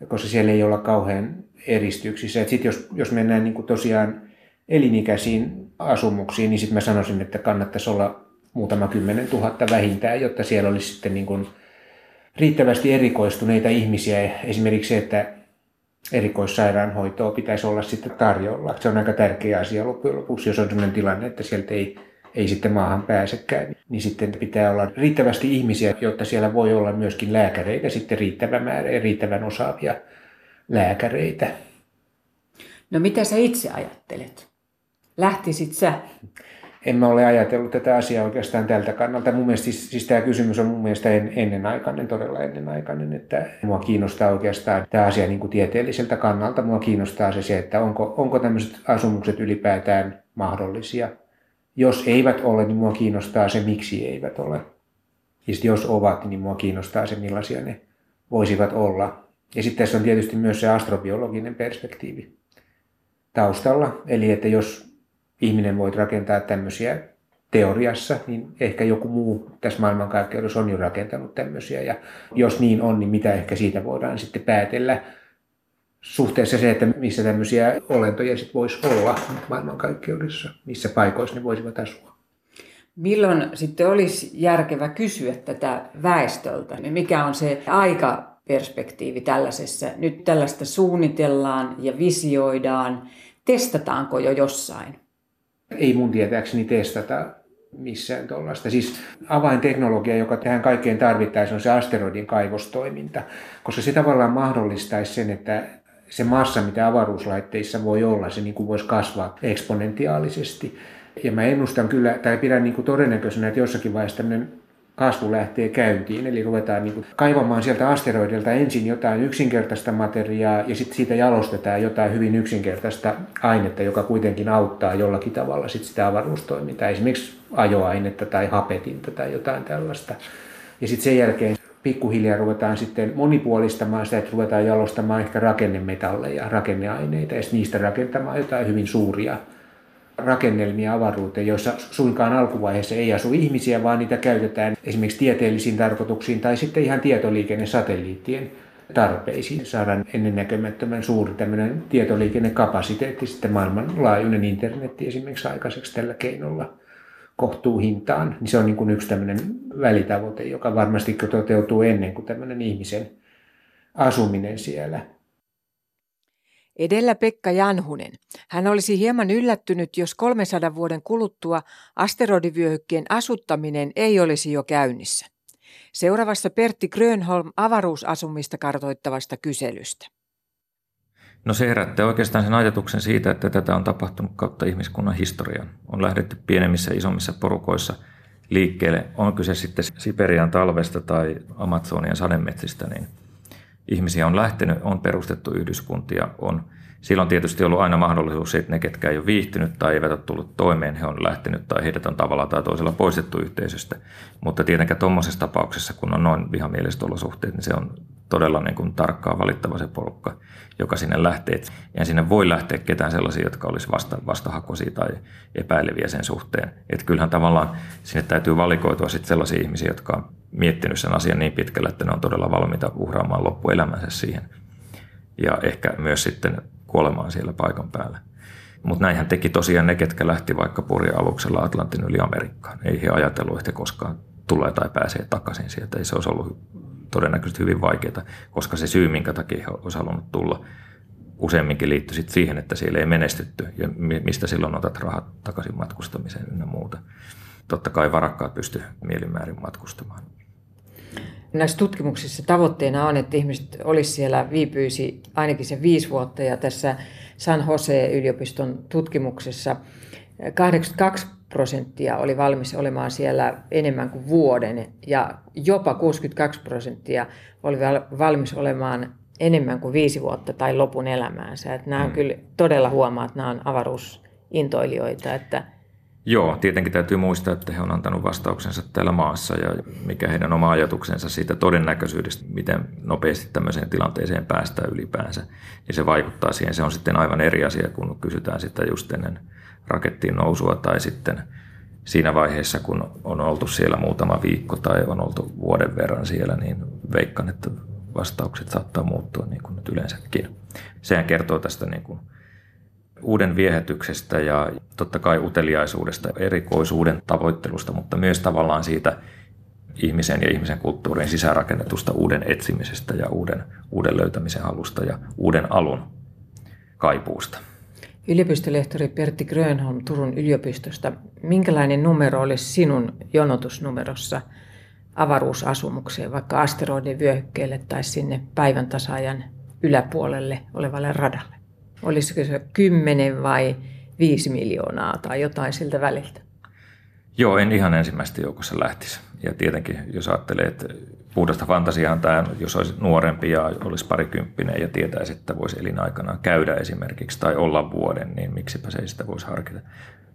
koska siellä ei olla kauhean eristyksissä. Sitten jos, jos mennään niin tosiaan elinikäisiin asumuksiin, niin sitten mä sanoisin, että kannattaisi olla muutama kymmenen tuhatta vähintään, jotta siellä olisi sitten niin kuin riittävästi erikoistuneita ihmisiä. Esimerkiksi se, että erikoissairaanhoitoa pitäisi olla sitten tarjolla. Se on aika tärkeä asia loppujen lopuksi, jos on sellainen tilanne, että sieltä ei, ei sitten maahan pääsekään. Niin sitten pitää olla riittävästi ihmisiä, jotta siellä voi olla myöskin lääkäreitä, sitten riittävä määrä ja riittävän osaavia lääkäreitä. No mitä sä itse ajattelet? Lähtisit sä? En mä ole ajatellut tätä asiaa oikeastaan tältä kannalta. Mun mielestä siis, siis tämä kysymys on mun mielestä en, ennenaikainen, todella ennenaikainen, että mua kiinnostaa oikeastaan tämä asia niin kuin tieteelliseltä kannalta. Mua kiinnostaa se, että onko, onko tämmöiset asumukset ylipäätään mahdollisia. Jos eivät ole, niin mua kiinnostaa se, miksi eivät ole. Ja sitten jos ovat, niin mua kiinnostaa se, millaisia ne voisivat olla. Ja sitten tässä on tietysti myös se astrobiologinen perspektiivi taustalla. Eli että jos ihminen voi rakentaa tämmöisiä teoriassa, niin ehkä joku muu tässä maailmankaikkeudessa on jo rakentanut tämmöisiä. Ja jos niin on, niin mitä ehkä siitä voidaan sitten päätellä suhteessa se, että missä tämmöisiä olentoja sitten voisi olla maailmankaikkeudessa, missä paikoissa ne voisivat asua. Milloin sitten olisi järkevä kysyä tätä väestöltä? Mikä on se aikaperspektiivi tällaisessa? Nyt tällaista suunnitellaan ja visioidaan. Testataanko jo jossain? Ei mun tietääkseni testata missään tuollaista. Siis avainteknologia, joka tähän kaikkeen tarvittaisiin, on se asteroidin kaivostoiminta, koska se tavallaan mahdollistaisi sen, että se massa, mitä avaruuslaitteissa voi olla, se niin kuin voisi kasvaa eksponentiaalisesti. Ja mä ennustan kyllä, tai pidän niin kuin todennäköisenä, että jossakin vaiheessa tämmöinen kasvu lähtee käyntiin. Eli ruvetaan niin kuin kaivamaan sieltä asteroidilta ensin jotain yksinkertaista materiaa ja sitten siitä jalostetaan jotain hyvin yksinkertaista ainetta, joka kuitenkin auttaa jollakin tavalla sit sitä avaruustoimintaa. Esimerkiksi ajoainetta tai hapetinta tai jotain tällaista. Ja sitten sen jälkeen pikkuhiljaa ruvetaan sitten monipuolistamaan sitä, että ruvetaan jalostamaan ehkä rakennemetalleja, rakenneaineita ja niistä rakentamaan jotain hyvin suuria rakennelmia avaruuteen, joissa suinkaan alkuvaiheessa ei asu ihmisiä, vaan niitä käytetään esimerkiksi tieteellisiin tarkoituksiin tai sitten ihan tietoliikennesatelliittien tarpeisiin. Saadaan ennennäkemättömän suuri tämmöinen tietoliikennekapasiteetti, sitten maailmanlaajuinen internetti esimerkiksi aikaiseksi tällä keinolla kohtuuhintaan. Niin se on niin kuin yksi tämmöinen välitavoite, joka varmasti toteutuu ennen kuin tämmöinen ihmisen asuminen siellä. Edellä Pekka Janhunen. Hän olisi hieman yllättynyt, jos 300 vuoden kuluttua asteroidivyöhykkeen asuttaminen ei olisi jo käynnissä. Seuraavassa Pertti Grönholm avaruusasumista kartoittavasta kyselystä. No se herättää oikeastaan sen ajatuksen siitä, että tätä on tapahtunut kautta ihmiskunnan historian. On lähdetty pienemmissä isommissa porukoissa liikkeelle. On kyse sitten Siperian talvesta tai Amazonian sademetsistä, niin – ihmisiä on lähtenyt, on perustettu yhdyskuntia, on Silloin tietysti ollut aina mahdollisuus että ne, ketkä ei ole viihtynyt tai eivät ole tullut toimeen, he on lähtenyt tai heidät on tavalla tai toisella poistettu yhteisöstä. Mutta tietenkään tuommoisessa tapauksessa, kun on noin vihamieliset olosuhteet, niin se on todella niin kuin tarkkaan valittava se porukka, joka sinne lähtee. Ja sinne voi lähteä ketään sellaisia, jotka olisi vasta, vastahakoisia tai epäileviä sen suhteen. Että kyllähän tavallaan sinne täytyy valikoitua sitten sellaisia ihmisiä, jotka on miettinyt sen asian niin pitkälle, että ne on todella valmiita uhraamaan loppuelämänsä siihen. Ja ehkä myös sitten kuolemaan siellä paikan päällä. Mutta näinhän teki tosiaan ne, ketkä lähti vaikka purja-aluksella Atlantin yli Amerikkaan. Ei he ajatellut, että koskaan tulee tai pääsee takaisin sieltä. Ei se olisi ollut todennäköisesti hyvin vaikeaa, koska se syy, minkä takia he olisivat halunnut tulla, useamminkin liittyi sit siihen, että siellä ei menestytty ja mistä silloin otat rahat takaisin matkustamiseen ynnä muuta. Totta kai varakkaat pysty mielimäärin matkustamaan. Näissä tutkimuksissa tavoitteena on, että ihmiset olisi siellä, viipyisi ainakin sen viisi vuotta ja tässä San Jose-yliopiston tutkimuksessa 82 prosenttia oli valmis olemaan siellä enemmän kuin vuoden ja jopa 62 prosenttia oli valmis olemaan enemmän kuin viisi vuotta tai lopun elämäänsä. Että nämä on mm. kyllä todella huomaa, että nämä on avaruusintoilijoita. Että Joo, tietenkin täytyy muistaa, että he on antanut vastauksensa täällä maassa ja mikä heidän oma ajatuksensa siitä todennäköisyydestä, miten nopeasti tämmöiseen tilanteeseen päästään ylipäänsä. Ja se vaikuttaa siihen. Se on sitten aivan eri asia, kun kysytään sitä just ennen rakettiin nousua tai sitten siinä vaiheessa, kun on oltu siellä muutama viikko tai on oltu vuoden verran siellä, niin veikkan, että vastaukset saattaa muuttua niin kuin nyt yleensäkin. Sehän kertoo tästä niin kuin uuden viehätyksestä ja totta kai uteliaisuudesta, erikoisuuden tavoittelusta, mutta myös tavallaan siitä ihmisen ja ihmisen kulttuurin sisäänrakennetusta uuden etsimisestä ja uuden, uuden löytämisen halusta ja uuden alun kaipuusta. Yliopistolehtori Pertti Grönholm Turun yliopistosta. Minkälainen numero olisi sinun jonotusnumerossa avaruusasumukseen, vaikka asteroidin vyöhykkeelle tai sinne päivän tasaajan yläpuolelle olevalle radalle? Olisiko se 10 vai 5 miljoonaa tai jotain siltä väliltä? Joo, en ihan ensimmäistä joukossa lähtisi. Ja tietenkin, jos ajattelee, että puhdasta fantasiaan tämä, jos olisi nuorempi ja olisi parikymppinen ja tietäisi, että voisi elinaikana käydä esimerkiksi tai olla vuoden, niin miksipä se ei sitä voisi harkita.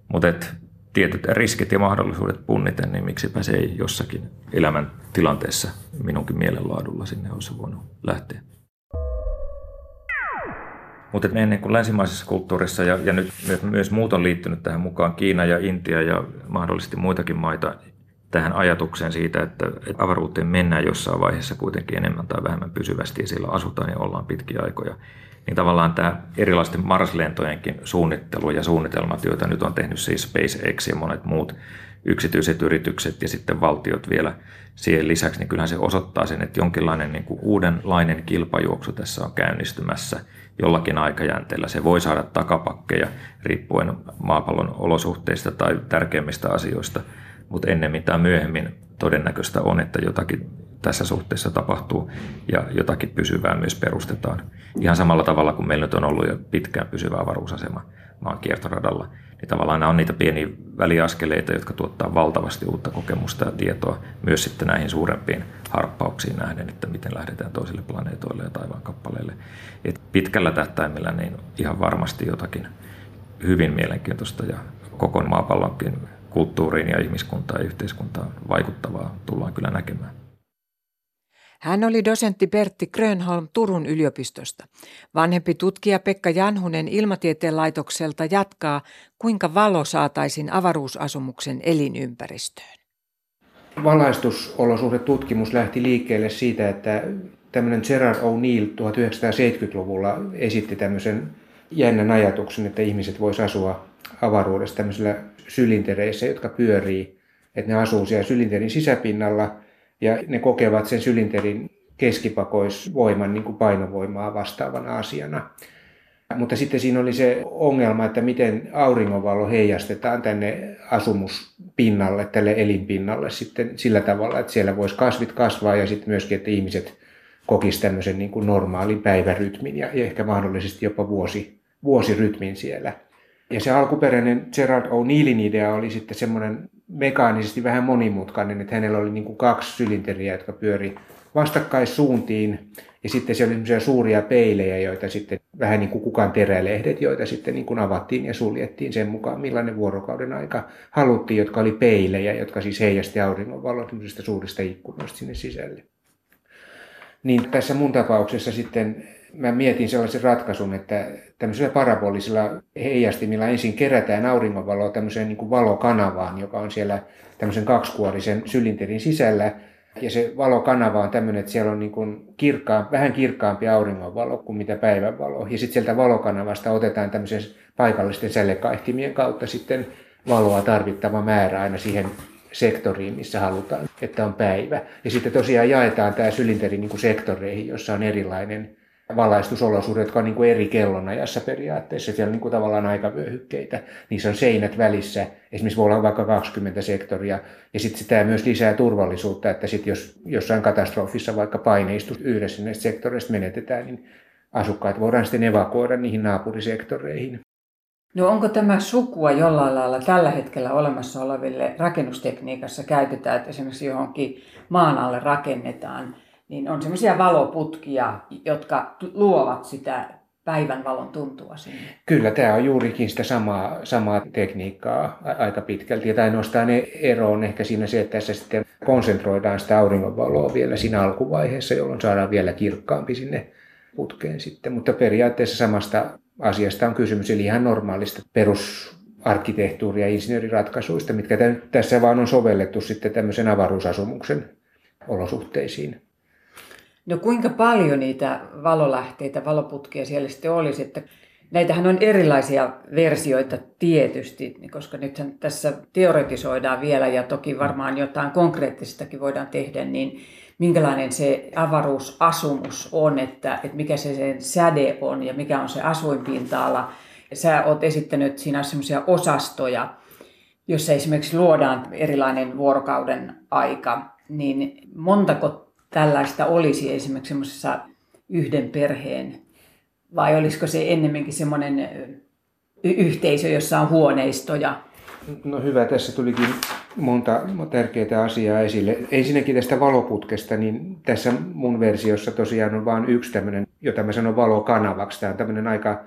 Mutta tietyt riskit ja mahdollisuudet punniten, niin miksipä se ei jossakin elämän tilanteessa minunkin mielenlaadulla sinne olisi voinut lähteä. Mutta ennen kuin länsimaisessa kulttuurissa ja, ja nyt myös, muut on liittynyt tähän mukaan, Kiina ja Intia ja mahdollisesti muitakin maita, tähän ajatukseen siitä, että, että avaruuteen mennään jossain vaiheessa kuitenkin enemmän tai vähemmän pysyvästi ja siellä asutaan ja ollaan pitkiä aikoja. Niin tavallaan tämä erilaisten Mars-lentojenkin suunnittelu ja suunnitelmat, joita nyt on tehnyt siis SpaceX ja monet muut yksityiset yritykset ja sitten valtiot vielä siihen lisäksi, niin kyllähän se osoittaa sen, että jonkinlainen niin kuin uudenlainen kilpajuoksu tässä on käynnistymässä jollakin aikajänteellä. Se voi saada takapakkeja riippuen maapallon olosuhteista tai tärkeimmistä asioista – mutta ennemmin tai myöhemmin todennäköistä on, että jotakin tässä suhteessa tapahtuu ja jotakin pysyvää myös perustetaan. Ihan samalla tavalla kuin meillä nyt on ollut jo pitkään pysyvä avaruusasema maan kiertoradalla. Niin tavallaan nämä on niitä pieniä väliaskeleita, jotka tuottaa valtavasti uutta kokemusta ja tietoa myös sitten näihin suurempiin harppauksiin nähden, että miten lähdetään toisille planeetoille ja taivaan kappaleille. Et pitkällä tähtäimellä niin ihan varmasti jotakin hyvin mielenkiintoista ja koko maapallonkin kulttuuriin ja ihmiskuntaan ja yhteiskuntaan vaikuttavaa tullaan kyllä näkemään. Hän oli dosentti Pertti Grönholm Turun yliopistosta. Vanhempi tutkija Pekka Janhunen Ilmatieteen laitokselta jatkaa, kuinka valo saataisiin avaruusasumuksen elinympäristöön. Valaistusolosuhdetutkimus lähti liikkeelle siitä, että tämmöinen Gerard O'Neill 1970-luvulla esitti tämmöisen jännän ajatuksen, että ihmiset voisivat asua avaruudessa tämmöisillä sylintereissä, jotka pyörii, että ne asuu siellä sylinterin sisäpinnalla ja ne kokevat sen sylinterin keskipakoisvoiman niin kuin painovoimaa vastaavana asiana. Mutta sitten siinä oli se ongelma, että miten auringonvalo heijastetaan tänne asumuspinnalle, tälle elinpinnalle sitten sillä tavalla, että siellä voisi kasvit kasvaa ja sitten myöskin, että ihmiset kokisivat tämmöisen niin kuin normaalin päivärytmin ja ehkä mahdollisesti jopa vuosi, vuosirytmin siellä. Ja se alkuperäinen Gerard O'Neillin idea oli sitten semmoinen mekaanisesti vähän monimutkainen, että hänellä oli niin kuin kaksi sylinteriä, jotka pyöri vastakkaissuuntiin. Ja sitten siellä oli suuria peilejä, joita sitten vähän niin kuin kukaan terälehdet, joita sitten niin kuin avattiin ja suljettiin sen mukaan, millainen vuorokauden aika haluttiin, jotka oli peilejä, jotka siis heijasti auringonvalon suurista ikkunoista sinne sisälle. Niin tässä mun tapauksessa sitten mä mietin sellaisen ratkaisun, että tämmöisellä parabolisilla heijastimilla ensin kerätään auringonvaloa tämmöiseen niin kuin valokanavaan, joka on siellä tämmöisen kaksikuorisen sylinterin sisällä. Ja se valokanava on tämmöinen, että siellä on niin kuin kirkkaan, vähän kirkkaampi auringonvalo kuin mitä päivänvalo. Ja sitten sieltä valokanavasta otetaan tämmöisen paikallisten sällekaihtimien kautta sitten valoa tarvittava määrä aina siihen sektoriin, missä halutaan, että on päivä. Ja sitten tosiaan jaetaan tämä sylinteri niin kuin sektoreihin, jossa on erilainen valaistusolosuhteet, jotka on niin kuin eri kellonajassa periaatteessa. Siellä on niin kuin tavallaan aikavyöhykkeitä. Niissä on seinät välissä. Esimerkiksi voi olla vaikka 20 sektoria. Ja sitten tämä myös lisää turvallisuutta, että sit jos jossain katastrofissa vaikka paineistus yhdessä näistä sektoreista menetetään, niin asukkaat voidaan sitten evakuoida niihin naapurisektoreihin. No onko tämä sukua jollain lailla tällä hetkellä olemassa oleville rakennustekniikassa käytetään, että esimerkiksi johonkin maan alle rakennetaan, niin on semmoisia valoputkia, jotka luovat sitä päivän valon tuntua sinne. Kyllä, tämä on juurikin sitä samaa, samaa tekniikkaa aika pitkälti. Ja ainoastaan ero on ehkä siinä se, että tässä sitten konsentroidaan sitä auringonvaloa vielä siinä alkuvaiheessa, jolloin saadaan vielä kirkkaampi sinne putkeen sitten. Mutta periaatteessa samasta asiasta on kysymys, eli ihan normaalista perusarkkitehtuuri- ja insinööriratkaisuista, mitkä tässä vaan on sovellettu sitten tämmöisen avaruusasumuksen olosuhteisiin. No kuinka paljon niitä valolähteitä, valoputkia siellä sitten olisi, että Näitähän on erilaisia versioita tietysti, koska nythän tässä teoretisoidaan vielä ja toki varmaan jotain konkreettistakin voidaan tehdä, niin minkälainen se avaruusasumus on, että, että mikä se sen säde on ja mikä on se asuinpinta-ala. Sä oot esittänyt siinä semmoisia osastoja, jossa esimerkiksi luodaan erilainen vuorokauden aika, niin montako tällaista olisi esimerkiksi semmoisessa yhden perheen, vai olisiko se ennemminkin semmoinen yhteisö, jossa on huoneistoja? No hyvä, tässä tulikin monta tärkeää asiaa esille. Ensinnäkin tästä valoputkesta, niin tässä mun versiossa tosiaan on vain yksi tämmöinen, jota mä sanon valokanavaksi. Tämä on tämmöinen aika,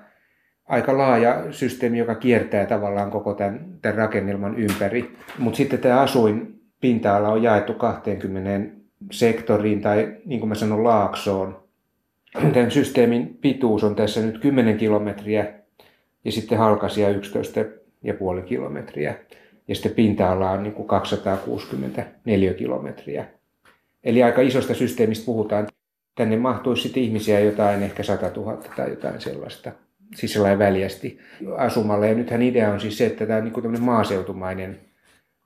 aika laaja systeemi, joka kiertää tavallaan koko tämän, tämän rakennelman ympäri. Mutta sitten tämä asuin pinta-ala on jaettu 20 sektoriin tai niin kuin mä sanon laaksoon. Tämän systeemin pituus on tässä nyt 10 kilometriä ja sitten halkasia 11,5 kilometriä ja sitten pinta-ala on niin kuin 264 kilometriä. Eli aika isosta systeemistä puhutaan. Tänne mahtuisi sitten ihmisiä jotain ehkä 100 000 tai jotain sellaista. Siis sellainen väljästi asumalle. Ja nythän idea on siis se, että tämä on niin kuin maaseutumainen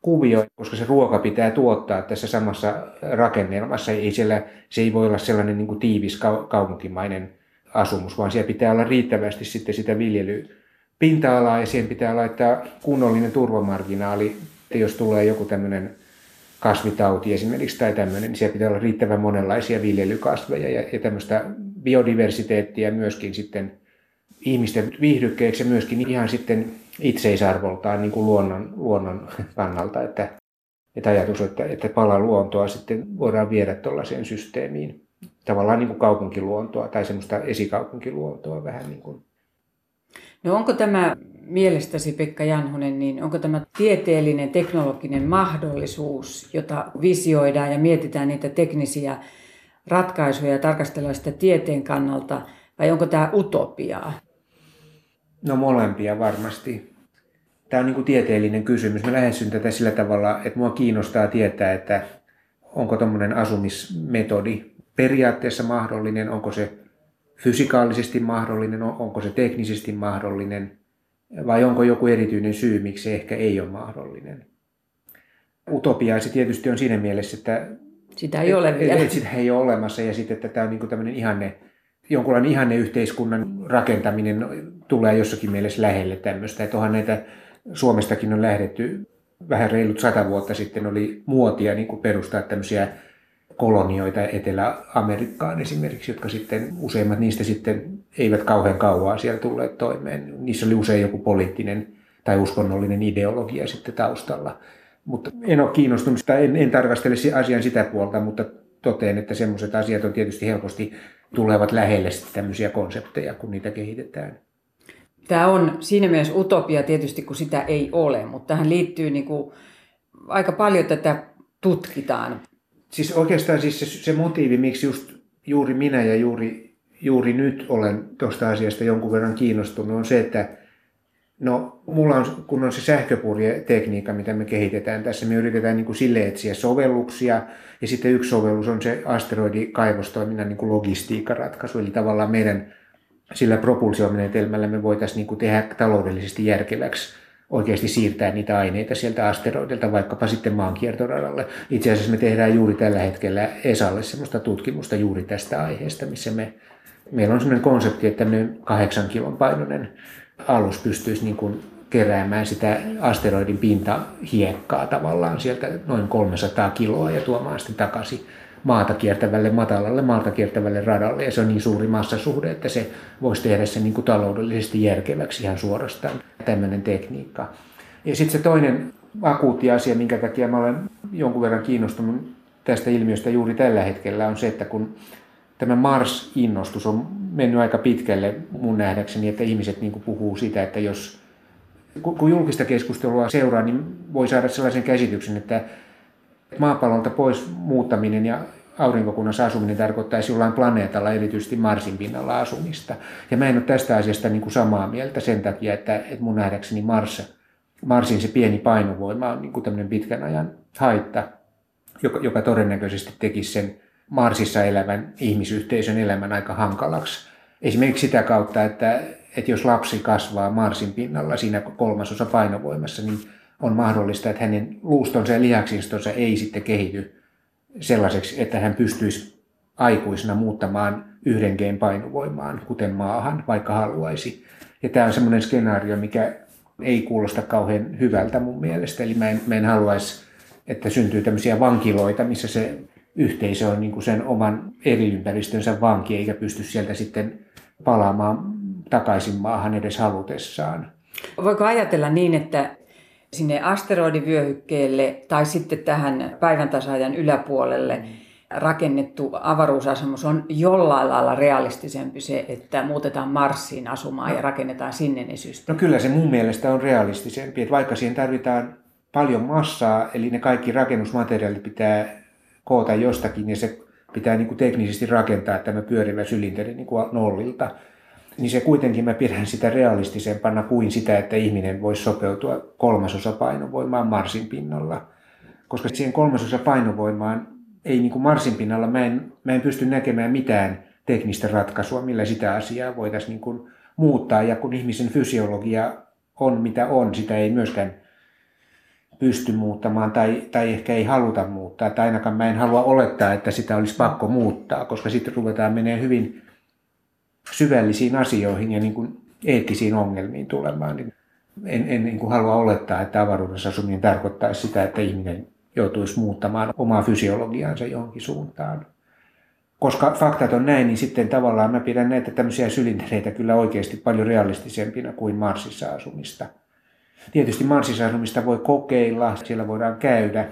kuvio, koska se ruoka pitää tuottaa tässä samassa rakennelmassa. Ei siellä, se ei voi olla sellainen niin kuin tiivis kaupunkimainen asumus, vaan siellä pitää olla riittävästi sitten sitä viljelyä pinta-alaa ja siihen pitää laittaa kunnollinen turvamarginaali. Että jos tulee joku tämmöinen kasvitauti esimerkiksi tai tämmöinen, niin siellä pitää olla riittävän monenlaisia viljelykasveja ja, ja tämmöistä biodiversiteettiä myöskin sitten ihmisten viihdykkeeksi ja myöskin ihan sitten itseisarvoltaan niin kuin luonnon, luonnon kannalta, että, että ajatus, että, että pala luontoa sitten voidaan viedä tuollaiseen systeemiin. Tavallaan niin kuin kaupunkiluontoa tai semmoista esikaupunkiluontoa vähän niin kuin No onko tämä mielestäsi Pekka Janhunen, niin onko tämä tieteellinen, teknologinen mahdollisuus, jota visioidaan ja mietitään niitä teknisiä ratkaisuja ja tarkastellaan sitä tieteen kannalta, vai onko tämä utopiaa? No molempia varmasti. Tämä on niin kuin tieteellinen kysymys. Mä lähestyn tätä sillä tavalla, että mua kiinnostaa tietää, että onko tuommoinen asumismetodi periaatteessa mahdollinen, onko se fysikaalisesti mahdollinen, onko se teknisesti mahdollinen vai onko joku erityinen syy, miksi se ehkä ei ole mahdollinen. Utopia se tietysti on siinä mielessä, että sitä ei ole vielä. Et, sitä ei ole olemassa ja sitten että tämä on niin tämmöinen ihanne, jonkunlainen ihanne yhteiskunnan rakentaminen tulee jossakin mielessä lähelle tämmöistä. Että onhan näitä, Suomestakin on lähdetty vähän reilut sata vuotta sitten oli muotia niin kuin perustaa tämmöisiä kolonioita Etelä-Amerikkaan esimerkiksi, jotka sitten useimmat niistä sitten eivät kauhean kauaa siellä tulleet toimeen. Niissä oli usein joku poliittinen tai uskonnollinen ideologia sitten taustalla. Mutta en ole kiinnostunut, tai en, en tarkastele asian sitä puolta, mutta toteen, että semmoiset asiat on tietysti helposti tulevat lähelle tämmöisiä konsepteja, kun niitä kehitetään. Tämä on siinä mielessä utopia tietysti, kun sitä ei ole, mutta tähän liittyy niin kuin aika paljon tätä tutkitaan siis oikeastaan siis se, se motiivi, miksi just juuri minä ja juuri, juuri nyt olen tuosta asiasta jonkun verran kiinnostunut, on se, että no, mulla on, kun on se sähköpurjetekniikka, mitä me kehitetään tässä, me yritetään niin kuin sille etsiä sovelluksia, ja sitten yksi sovellus on se asteroidikaivostoiminnan niin kuin logistiikkaratkaisu, eli tavallaan meidän sillä propulsiomenetelmällä me voitaisiin niin kuin tehdä taloudellisesti järkeväksi oikeasti siirtää niitä aineita sieltä asteroidilta vaikkapa sitten maankiertoradalle. Itse asiassa me tehdään juuri tällä hetkellä ESAlle sellaista tutkimusta juuri tästä aiheesta, missä me meillä on sellainen konsepti, että tämmöinen kahdeksan kilon painoinen alus pystyisi niin kuin keräämään sitä asteroidin pintahiekkaa tavallaan sieltä noin 300 kiloa ja tuomaan sitten takaisin maata kiertävälle, matalalle maata kiertävälle radalle. Ja se on niin suuri massasuhde, että se voisi tehdä sen niin kuin taloudellisesti järkeväksi ihan suorastaan, tämmöinen tekniikka. Ja sitten se toinen akuutti asia, minkä takia mä olen jonkun verran kiinnostunut tästä ilmiöstä juuri tällä hetkellä, on se, että kun tämä Mars-innostus on mennyt aika pitkälle mun nähdäkseni, että ihmiset niin kuin puhuu sitä, että jos kun julkista keskustelua seuraa, niin voi saada sellaisen käsityksen, että maapallolta pois muuttaminen ja aurinkokunnassa asuminen tarkoittaisi jollain planeetalla, erityisesti Marsin pinnalla asumista. Ja mä en ole tästä asiasta niin kuin samaa mieltä sen takia, että, että mun nähdäkseni Mars, Marsin se pieni painovoima on niin kuin tämmöinen pitkän ajan haitta, joka, joka todennäköisesti tekisi sen Marsissa elävän ihmisyhteisön elämän aika hankalaksi. Esimerkiksi sitä kautta, että, että jos lapsi kasvaa Marsin pinnalla siinä kolmasosa painovoimassa, niin on mahdollista, että hänen luustonsa ja lihaksistonsa ei sitten kehity sellaiseksi, että hän pystyisi aikuisena muuttamaan yhden geen painovoimaan, kuten maahan, vaikka haluaisi. Ja tämä on semmoinen skenaario, mikä ei kuulosta kauhean hyvältä mun mielestä. Eli mä en, mä en haluaisi, että syntyy tämmöisiä vankiloita, missä se yhteisö on niin kuin sen oman eriympäristönsä vanki, eikä pysty sieltä sitten palaamaan takaisin maahan edes halutessaan. Voiko ajatella niin, että sinne asteroidivyöhykkeelle tai sitten tähän päivän tasaajan yläpuolelle rakennettu avaruusasumus on jollain lailla realistisempi se, että muutetaan Marsiin asumaan ja rakennetaan sinne ne systeemit? No kyllä se mun mielestä on realistisempi, että vaikka siihen tarvitaan paljon massaa, eli ne kaikki rakennusmateriaalit pitää koota jostakin ja se pitää niin kuin teknisesti rakentaa tämä pyörivä sylinteri niin kuin nollilta, niin se kuitenkin mä pidän sitä realistisempana kuin sitä, että ihminen voisi sopeutua kolmasosa painovoimaan Marsin pinnalla. Koska siihen kolmasosa painovoimaan ei niin kuin Marsin pinnalla, mä en, mä en pysty näkemään mitään teknistä ratkaisua, millä sitä asiaa voitaisiin niin kuin muuttaa. Ja kun ihmisen fysiologia on mitä on, sitä ei myöskään pysty muuttamaan tai, tai ehkä ei haluta muuttaa. Tai ainakaan mä en halua olettaa, että sitä olisi pakko muuttaa, koska sitten ruvetaan menee hyvin syvällisiin asioihin ja niin kuin eettisiin ongelmiin tulemaan. Niin en, en niin kuin halua olettaa, että avaruudessa asuminen tarkoittaisi sitä, että ihminen joutuisi muuttamaan omaa fysiologiaansa johonkin suuntaan. Koska faktat on näin, niin sitten tavallaan mä pidän näitä tämmöisiä sylintereitä kyllä oikeasti paljon realistisempina kuin Marsissa asumista. Tietysti Marsissa asumista voi kokeilla, siellä voidaan käydä,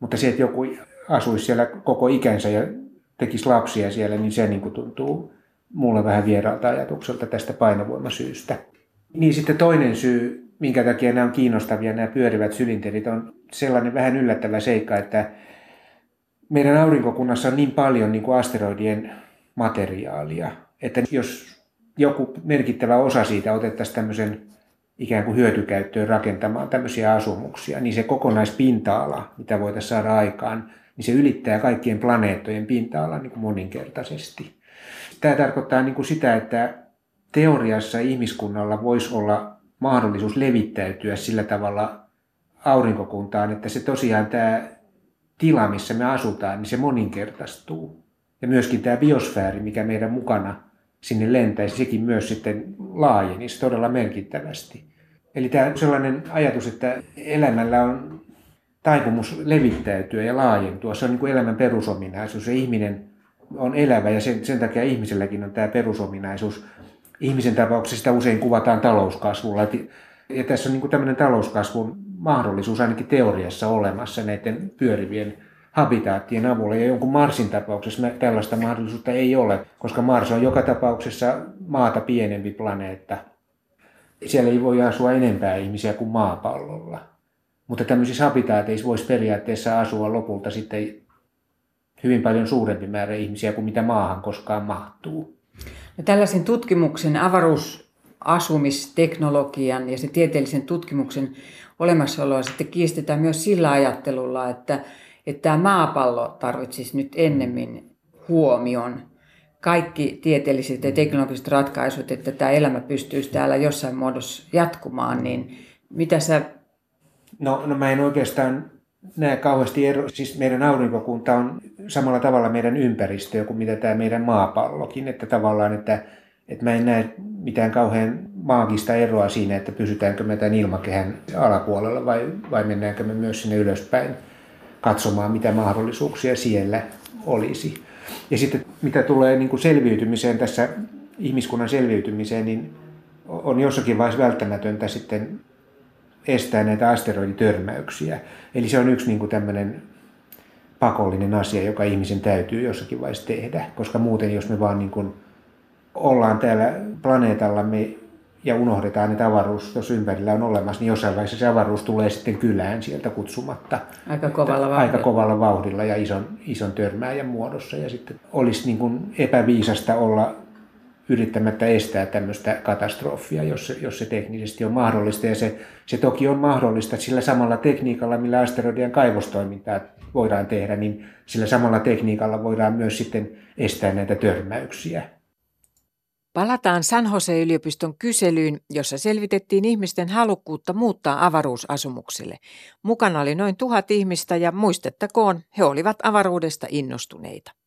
mutta se, että joku asuisi siellä koko ikänsä ja tekisi lapsia siellä, niin se niin kuin tuntuu mulle vähän vieraalta ajatukselta tästä painovoimasyystä. Niin sitten toinen syy, minkä takia nämä on kiinnostavia, nämä pyörivät sylinterit, on sellainen vähän yllättävä seikka, että meidän aurinkokunnassa on niin paljon niin kuin asteroidien materiaalia, että jos joku merkittävä osa siitä otettaisiin tämmöisen ikään kuin hyötykäyttöön rakentamaan tämmöisiä asumuksia, niin se kokonaispinta-ala, mitä voitaisiin saada aikaan, niin se ylittää kaikkien planeettojen pinta-alan niin kuin moninkertaisesti. Tämä tarkoittaa niin kuin sitä, että teoriassa ihmiskunnalla voisi olla mahdollisuus levittäytyä sillä tavalla aurinkokuntaan, että se tosiaan tämä tila, missä me asutaan, niin se moninkertaistuu. Ja myöskin tämä biosfääri, mikä meidän mukana sinne lentäisi, sekin myös sitten laajenisi todella merkittävästi. Eli tämä on sellainen ajatus, että elämällä on taipumus levittäytyä ja laajentua. Se on niin kuin elämän perusominaisuus. Se ihminen on elävä ja sen, sen takia ihmiselläkin on tämä perusominaisuus. Ihmisen tapauksessa usein kuvataan talouskasvulla. Ja tässä on niin tämmöinen talouskasvun mahdollisuus ainakin teoriassa olemassa näiden pyörivien habitaattien avulla. Ja jonkun Marsin tapauksessa tällaista mahdollisuutta ei ole, koska Mars on joka tapauksessa maata pienempi planeetta. Siellä ei voi asua enempää ihmisiä kuin maapallolla. Mutta tämmöisissä habitaateissa voisi periaatteessa asua lopulta sitten hyvin paljon suurempi määrä ihmisiä kuin mitä maahan koskaan mahtuu. No tällaisen tutkimuksen, avaruusasumisteknologian ja se tieteellisen tutkimuksen olemassaoloa sitten kiistetään myös sillä ajattelulla, että, että tämä maapallo tarvitsisi nyt ennemmin huomion kaikki tieteelliset ja teknologiset ratkaisut, että tämä elämä pystyisi täällä jossain muodossa jatkumaan, niin mitä sä... No, no mä en oikeastaan näe kauheasti ero, siis meidän aurinkokunta on samalla tavalla meidän ympäristö kuin mitä tämä meidän maapallokin, että tavallaan, että, että mä en näe mitään kauhean maagista eroa siinä, että pysytäänkö me tämän ilmakehän alapuolella vai, vai mennäänkö me myös sinne ylöspäin katsomaan, mitä mahdollisuuksia siellä olisi. Ja sitten mitä tulee niin kuin selviytymiseen tässä, ihmiskunnan selviytymiseen, niin on jossakin vaiheessa välttämätöntä sitten estää näitä asteroiditörmäyksiä. Eli se on yksi niin kuin tämmöinen pakollinen asia, joka ihmisen täytyy jossakin vaiheessa tehdä, koska muuten jos me vaan niin kuin ollaan täällä planeetallamme ja unohdetaan, että avaruus tuossa ympärillä on olemassa, niin jossain vaiheessa se avaruus tulee sitten kylään sieltä kutsumatta. Aika kovalla vauhdilla. Aika kovalla vauhdilla ja ison, ison törmääjän muodossa. Ja sitten olisi niin kuin epäviisasta olla yrittämättä estää tämmöistä katastrofia, jos se, jos se teknisesti on mahdollista. Ja se, se toki on mahdollista sillä samalla tekniikalla, millä asteroidien kaivostoimintaa voidaan tehdä, niin sillä samalla tekniikalla voidaan myös sitten estää näitä törmäyksiä. Palataan San Jose-yliopiston kyselyyn, jossa selvitettiin ihmisten halukkuutta muuttaa avaruusasumukselle. Mukana oli noin tuhat ihmistä ja muistettakoon, he olivat avaruudesta innostuneita.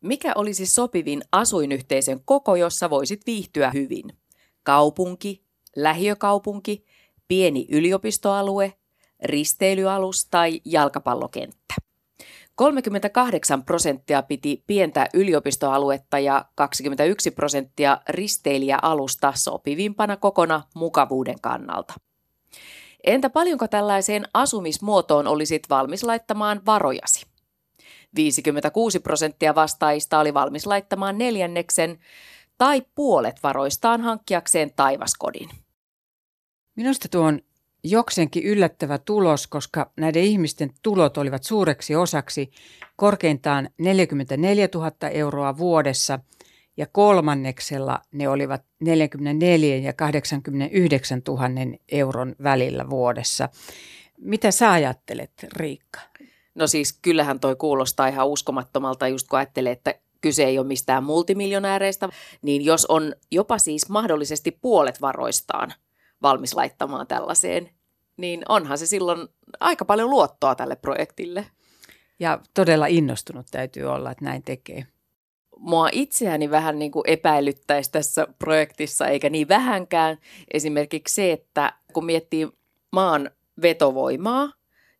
Mikä olisi sopivin asuinyhteisön koko, jossa voisit viihtyä hyvin? Kaupunki, lähiökaupunki, pieni yliopistoalue, risteilyalus tai jalkapallokenttä? 38 prosenttia piti pientä yliopistoaluetta ja 21 prosenttia risteilijäalusta sopivimpana kokona mukavuuden kannalta. Entä paljonko tällaiseen asumismuotoon olisit valmis laittamaan varojasi? 56 prosenttia vastaajista oli valmis laittamaan neljänneksen tai puolet varoistaan hankkiakseen taivaskodin. Minusta tuo on jokseenkin yllättävä tulos, koska näiden ihmisten tulot olivat suureksi osaksi korkeintaan 44 000 euroa vuodessa ja kolmanneksella ne olivat 44 ja 89 000 euron välillä vuodessa. Mitä sä ajattelet, Riikka? No siis kyllähän toi kuulostaa ihan uskomattomalta, just kun ajattelee, että kyse ei ole mistään multimiljonääreistä, niin jos on jopa siis mahdollisesti puolet varoistaan valmis laittamaan tällaiseen, niin onhan se silloin aika paljon luottoa tälle projektille. Ja todella innostunut täytyy olla, että näin tekee. Mua itseäni vähän niin kuin epäilyttäisi tässä projektissa, eikä niin vähänkään. Esimerkiksi se, että kun miettii maan vetovoimaa,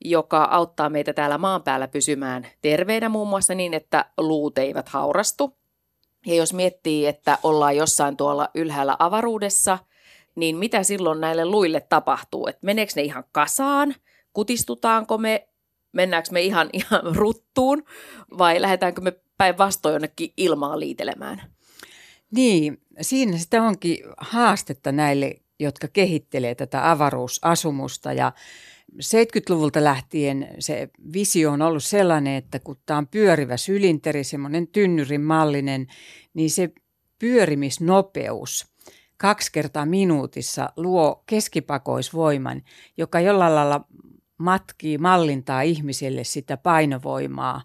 joka auttaa meitä täällä maan päällä pysymään terveenä muun muassa niin, että luut eivät haurastu. Ja jos miettii, että ollaan jossain tuolla ylhäällä avaruudessa, niin mitä silloin näille luille tapahtuu? Että meneekö ne ihan kasaan? Kutistutaanko me? Mennäänkö me ihan, [LAUGHS] ihan ruttuun? Vai lähdetäänkö me päinvastoin jonnekin ilmaan liitelemään? Niin, siinä sitä onkin haastetta näille, jotka kehittelee tätä avaruusasumusta ja 70-luvulta lähtien se visio on ollut sellainen, että kun tämä on pyörivä sylinteri, semmoinen tynnyrin mallinen, niin se pyörimisnopeus kaksi kertaa minuutissa luo keskipakoisvoiman, joka jollain lailla matkii, mallintaa ihmiselle sitä painovoimaa.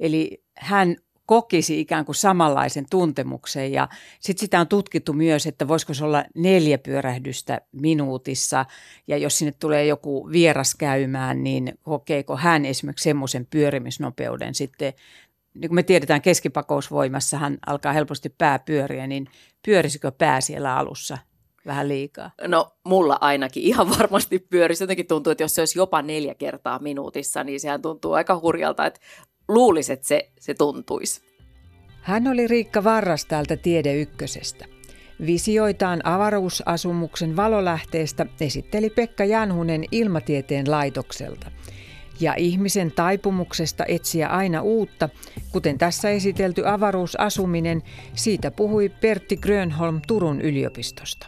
Eli hän kokisi ikään kuin samanlaisen tuntemuksen. Ja sitten sitä on tutkittu myös, että voisiko se olla neljä pyörähdystä minuutissa. Ja jos sinne tulee joku vieras käymään, niin kokeeko hän esimerkiksi semmoisen pyörimisnopeuden sitten niin kuin me tiedetään keskipakousvoimassa, hän alkaa helposti pää pyöriä, niin pyörisikö pää siellä alussa vähän liikaa? No mulla ainakin ihan varmasti pyörisi. Jotenkin tuntuu, että jos se olisi jopa neljä kertaa minuutissa, niin sehän tuntuu aika hurjalta, että luulisi, että se, se tuntuisi. Hän oli Riikka Varras täältä Tiede Ykkösestä. Visioitaan avaruusasumuksen valolähteestä esitteli Pekka Janhunen Ilmatieteen laitokselta. Ja ihmisen taipumuksesta etsiä aina uutta, kuten tässä esitelty avaruusasuminen, siitä puhui Pertti Grönholm Turun yliopistosta.